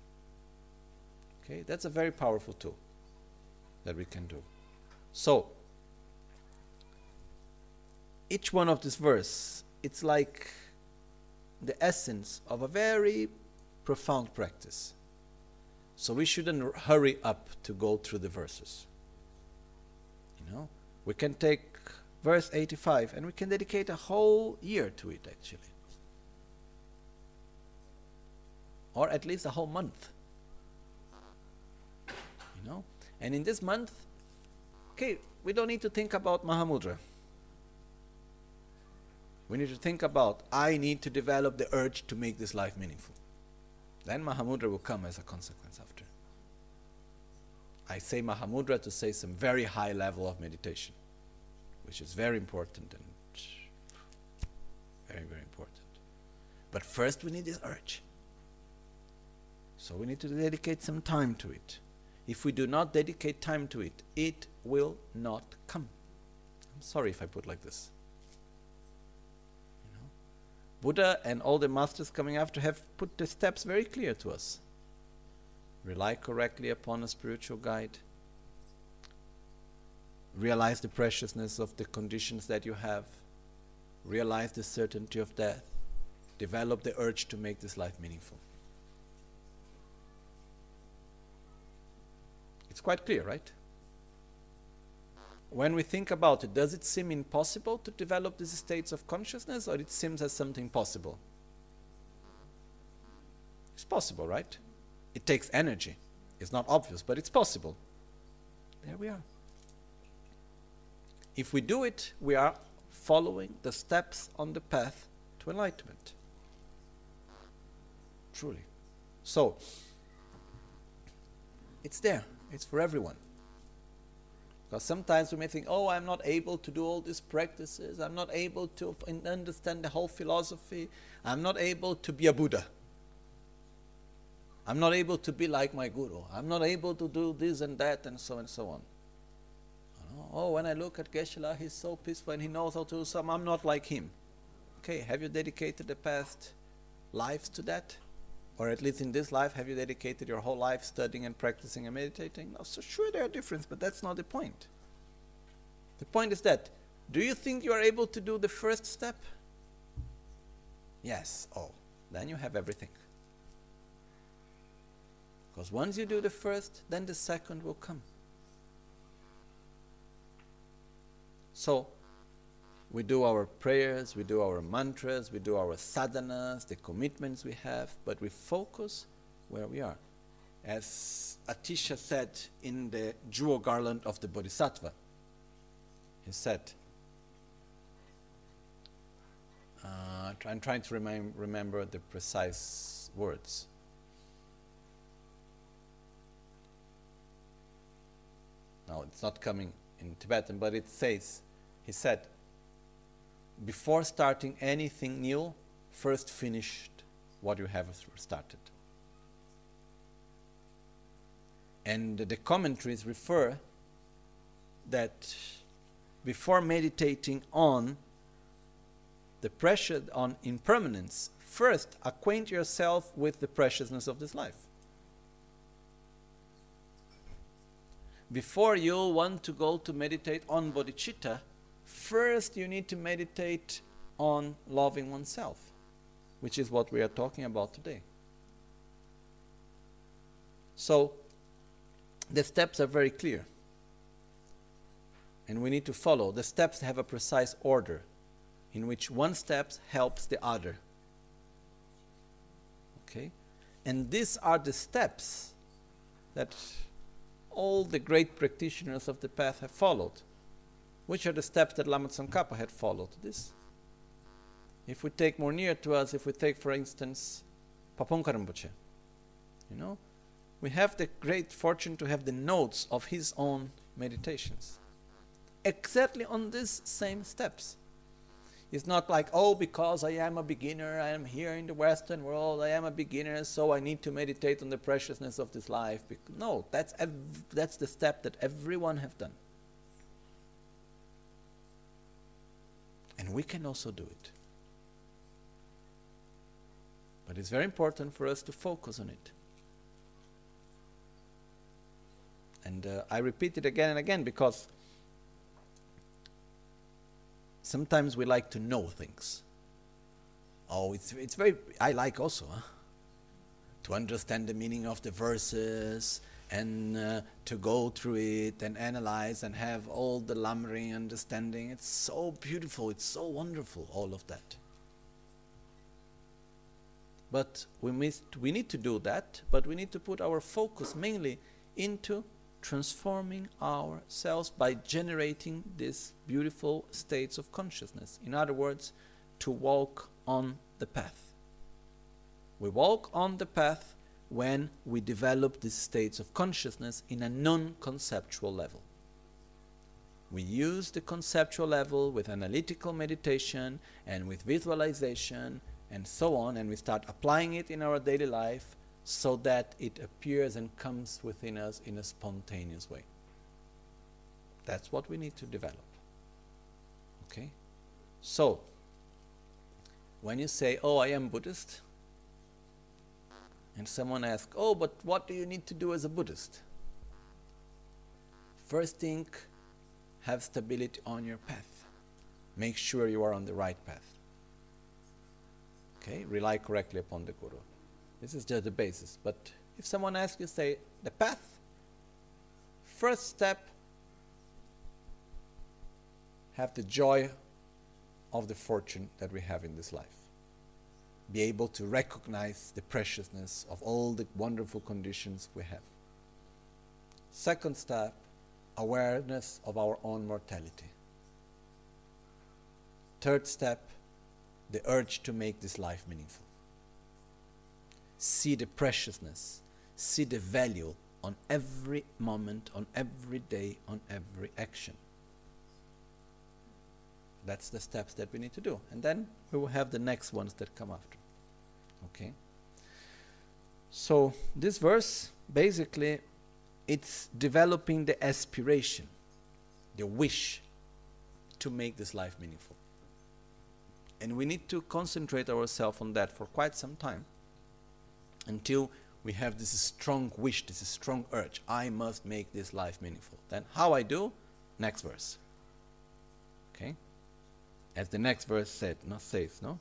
Okay, that's a very powerful tool that we can do. So, each one of this verse, it's like the essence of a very profound practice. So we shouldn't hurry up to go through the verses. You know, we can take verse 85 and we can dedicate a whole year to it actually. Or at least a whole month. You know? And in this month, okay, we don't need to think about Mahamudra. We need to think about I need to develop the urge to make this life meaningful. Then Mahamudra will come as a consequence after. I say Mahamudra to say some very high level of meditation, which is very important and very, very important. But first, we need this urge. So we need to dedicate some time to it. If we do not dedicate time to it, it will not come. I'm sorry if I put like this. Buddha and all the masters coming after have put the steps very clear to us. Rely correctly upon a spiritual guide. Realize the preciousness of the conditions that you have. Realize the certainty of death. Develop the urge to make this life meaningful. It's quite clear, right? When we think about it, does it seem impossible to develop these states of consciousness or it seems as something possible? It's possible, right? It takes energy. It's not obvious, but it's possible. There we are. If we do it, we are following the steps on the path to enlightenment. Truly. So, it's there, it's for everyone. Because sometimes we may think, oh, I'm not able to do all these practices, I'm not able to understand the whole philosophy, I'm not able to be a Buddha. I'm not able to be like my guru. I'm not able to do this and that and so and so on. Oh, when I look at Geshe-la, he's so peaceful and he knows how to do some. I'm not like him. Okay, have you dedicated the past lives to that? Or at least in this life, have you dedicated your whole life studying and practicing and meditating? No, so sure there are differences, but that's not the point. The point is that do you think you are able to do the first step? Yes. Oh, then you have everything. Because once you do the first, then the second will come. So, we do our prayers, we do our mantras, we do our sadhanas, the commitments we have, but we focus where we are. As Atisha said in the jewel garland of the Bodhisattva, he said, uh, I'm trying to remember the precise words. Now, it's not coming in Tibetan, but it says, he said, before starting anything new, first finish what you have started. And the commentaries refer that before meditating on the pressure on impermanence, first acquaint yourself with the preciousness of this life. Before you want to go to meditate on bodhicitta, first you need to meditate on loving oneself, which is what we are talking about today. So, the steps are very clear. And we need to follow. The steps have a precise order in which one step helps the other. Okay? And these are the steps that all the great practitioners of the path have followed. Which are the steps that Lama Tsongkhapa had followed? This. If we take more near to us, if we take, for instance, Pabongka Rinpoche, you know, we have the great fortune to have the notes of his own meditations. Exactly on these same steps. It's not like, oh, because I am a beginner, I am here in the Western world, I am a beginner, so I need to meditate on the preciousness of this life. No, that's, ev- that's the step that everyone have done. And we can also do it. But it's very important for us to focus on it. And uh, I repeat it again and again because sometimes we like to know things. Oh, it's, it's very, I like also huh? to understand the meaning of the verses and uh, to go through it and analyze and have all the Lamrim understanding. It's so beautiful, it's so wonderful, all of that. But we, missed, we need to do that, but we need to put our focus mainly into transforming ourselves by generating these beautiful states of consciousness. In other words, to walk on the path. We walk on the path when we develop these states of consciousness in a non conceptual level. We use the conceptual level with analytical meditation and with visualization and so on, and we start applying it in our daily life so that it appears and comes within us in a spontaneous way. That's what we need to develop. Okay? So, when you say, Oh, I am Buddhist, and someone asks, Oh, but what do you need to do as a Buddhist? First thing, have stability on your path. Make sure you are on the right path. Okay? Rely correctly upon the Guru. This is just the basis. But if someone asks you, say, the path, first step, have the joy of the fortune that we have in this life be able to recognize the preciousness of all the wonderful conditions we have. Second step, awareness of our own mortality. Third step, the urge to make this life meaningful. see the preciousness, see the value on every moment, on every day, on every action. That's the steps that we need to do. And then we will have the next ones that come after. Okay? So, this verse basically it's developing the aspiration, the wish to make this life meaningful. And we need to concentrate ourselves on that for quite some time until we have this strong wish, this strong urge. I must make this life meaningful. Then, how I do? Next verse. Okay? As the next verse said, not says, no?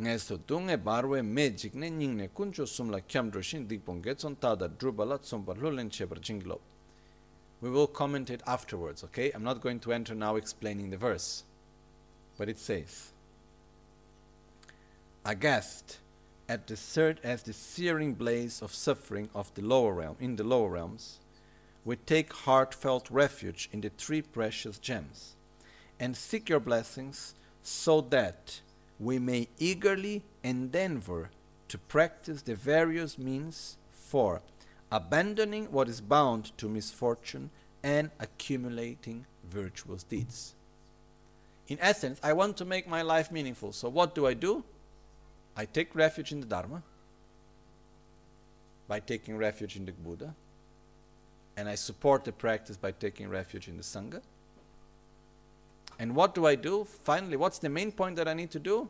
Ngeso dunge barwe me jikne nyingne kuncho sumla kyamdro shin dikpon getson tada drubala tsompa lulen chebar jinglo. We will comment it afterwards, okay? I'm not going to enter now explaining the verse. But it says, Aghast at the third as the searing blaze of suffering of the lower realm in the lower realms, we take heartfelt refuge in the three precious gems, and seek your blessings so that we may eagerly endeavor to practice the various means for abandoning what is bound to misfortune and accumulating virtuous deeds. In essence, I want to make my life meaningful. So, what do I do? I take refuge in the Dharma by taking refuge in the Buddha, and I support the practice by taking refuge in the Sangha. And what do I do? Finally, what's the main point that I need to do?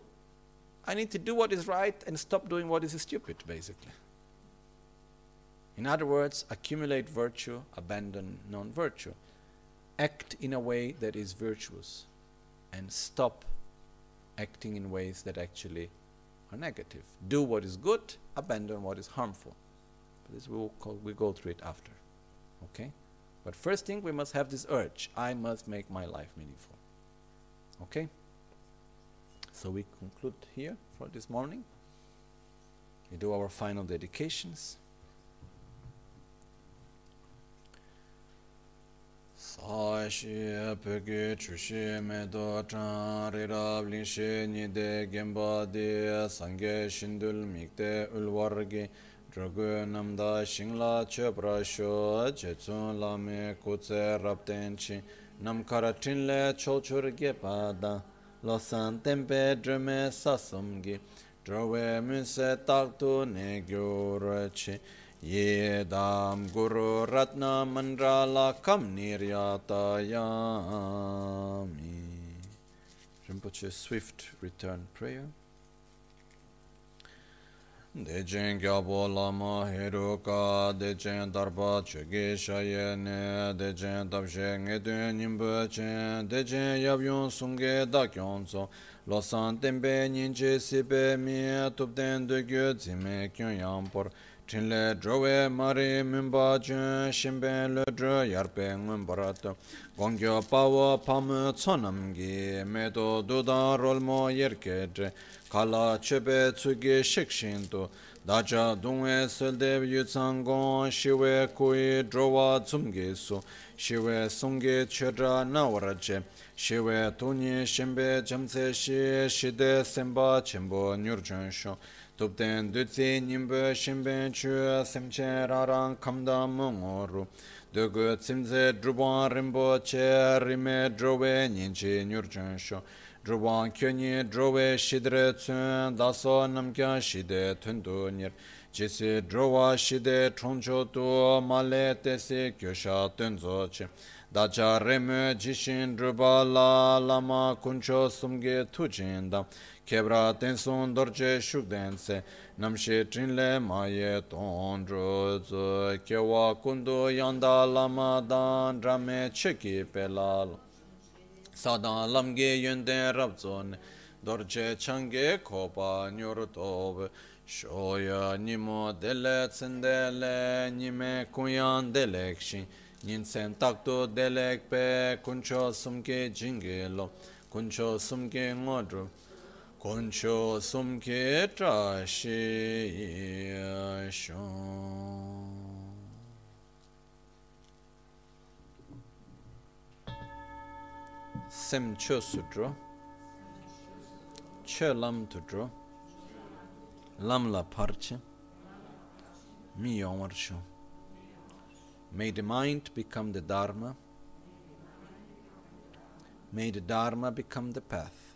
I need to do what is right and stop doing what is stupid, basically. In other words, accumulate virtue, abandon non virtue. Act in a way that is virtuous and stop acting in ways that actually are negative. Do what is good, abandon what is harmful. But this we will call, we go through it after. Okay? But first thing we must have this urge. I must make my life meaningful. Okay? So we conclude here for this morning. We do our final dedications. Sashi peke chushi me do chan rirab linshi nide gemba de sangye shindul mikte ulwargi drogu namda shingla chöpra sho jetsun lame kutse rabtenchi nam namkara trinle chochur ge pada. Losan tempe drame sasam ge drawe munse taktu ne gyur chi ye dam guru ratna mandrala kam niryata yami Rinpoche swift return prayer. Dechen gyabo lama heroka, dechen darpa chege shayene, dechen tabshe nge ngedun nimbachen, dechen yabyon sunge dakyon tsong, losan tenpe nyinche sipe miye tupten degyo zime kyon yampor, chinle drowe mari mimba chen, shimben le dro yarpe ngun barato, gongyo pawa pamu tsonamgi, medo dudan rolmo yerke kala chepe shikshin shikshintu dacha dungwe seldev yutsangon shiwe kui drowa tsumge su. Shiwe sungge chedra nawarache shiwe tuni shimbe chamse shi shide semba chenpo nyurchun shu. Tupten dutsi nimbe shimbe chu semche rarang kamda mungoru dugu tsimze druban rinpoche rime drowe nyinchi nyurchun shu. Rwaan kyunyi drwe shidre tsun daso namkya shide tundu nir. Jisi drwa shide choncho tu male tesi kyosha tunzo chi. Dacha remu jishin drwa la lama kuncho sumge tujinda. Kebra tensun dorje shukden se namshi trinle maye ton zu. Kewa kundu yanda lama dan drame cheki pelal. 사단 람게 연데 랍존 dorje change kopa nyur tobe shoya nimo dele tsendele nime kunyan delek shin. Ninsen takto delek pe kuncho sumke jinge lo. Kuncho sumke ngodru kuncho sumke trashi shon. Sem sutro che lam lam la Mi May the mind become the Dharma. May the Dharma become the path.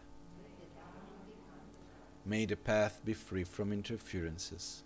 May the path be free from interferences.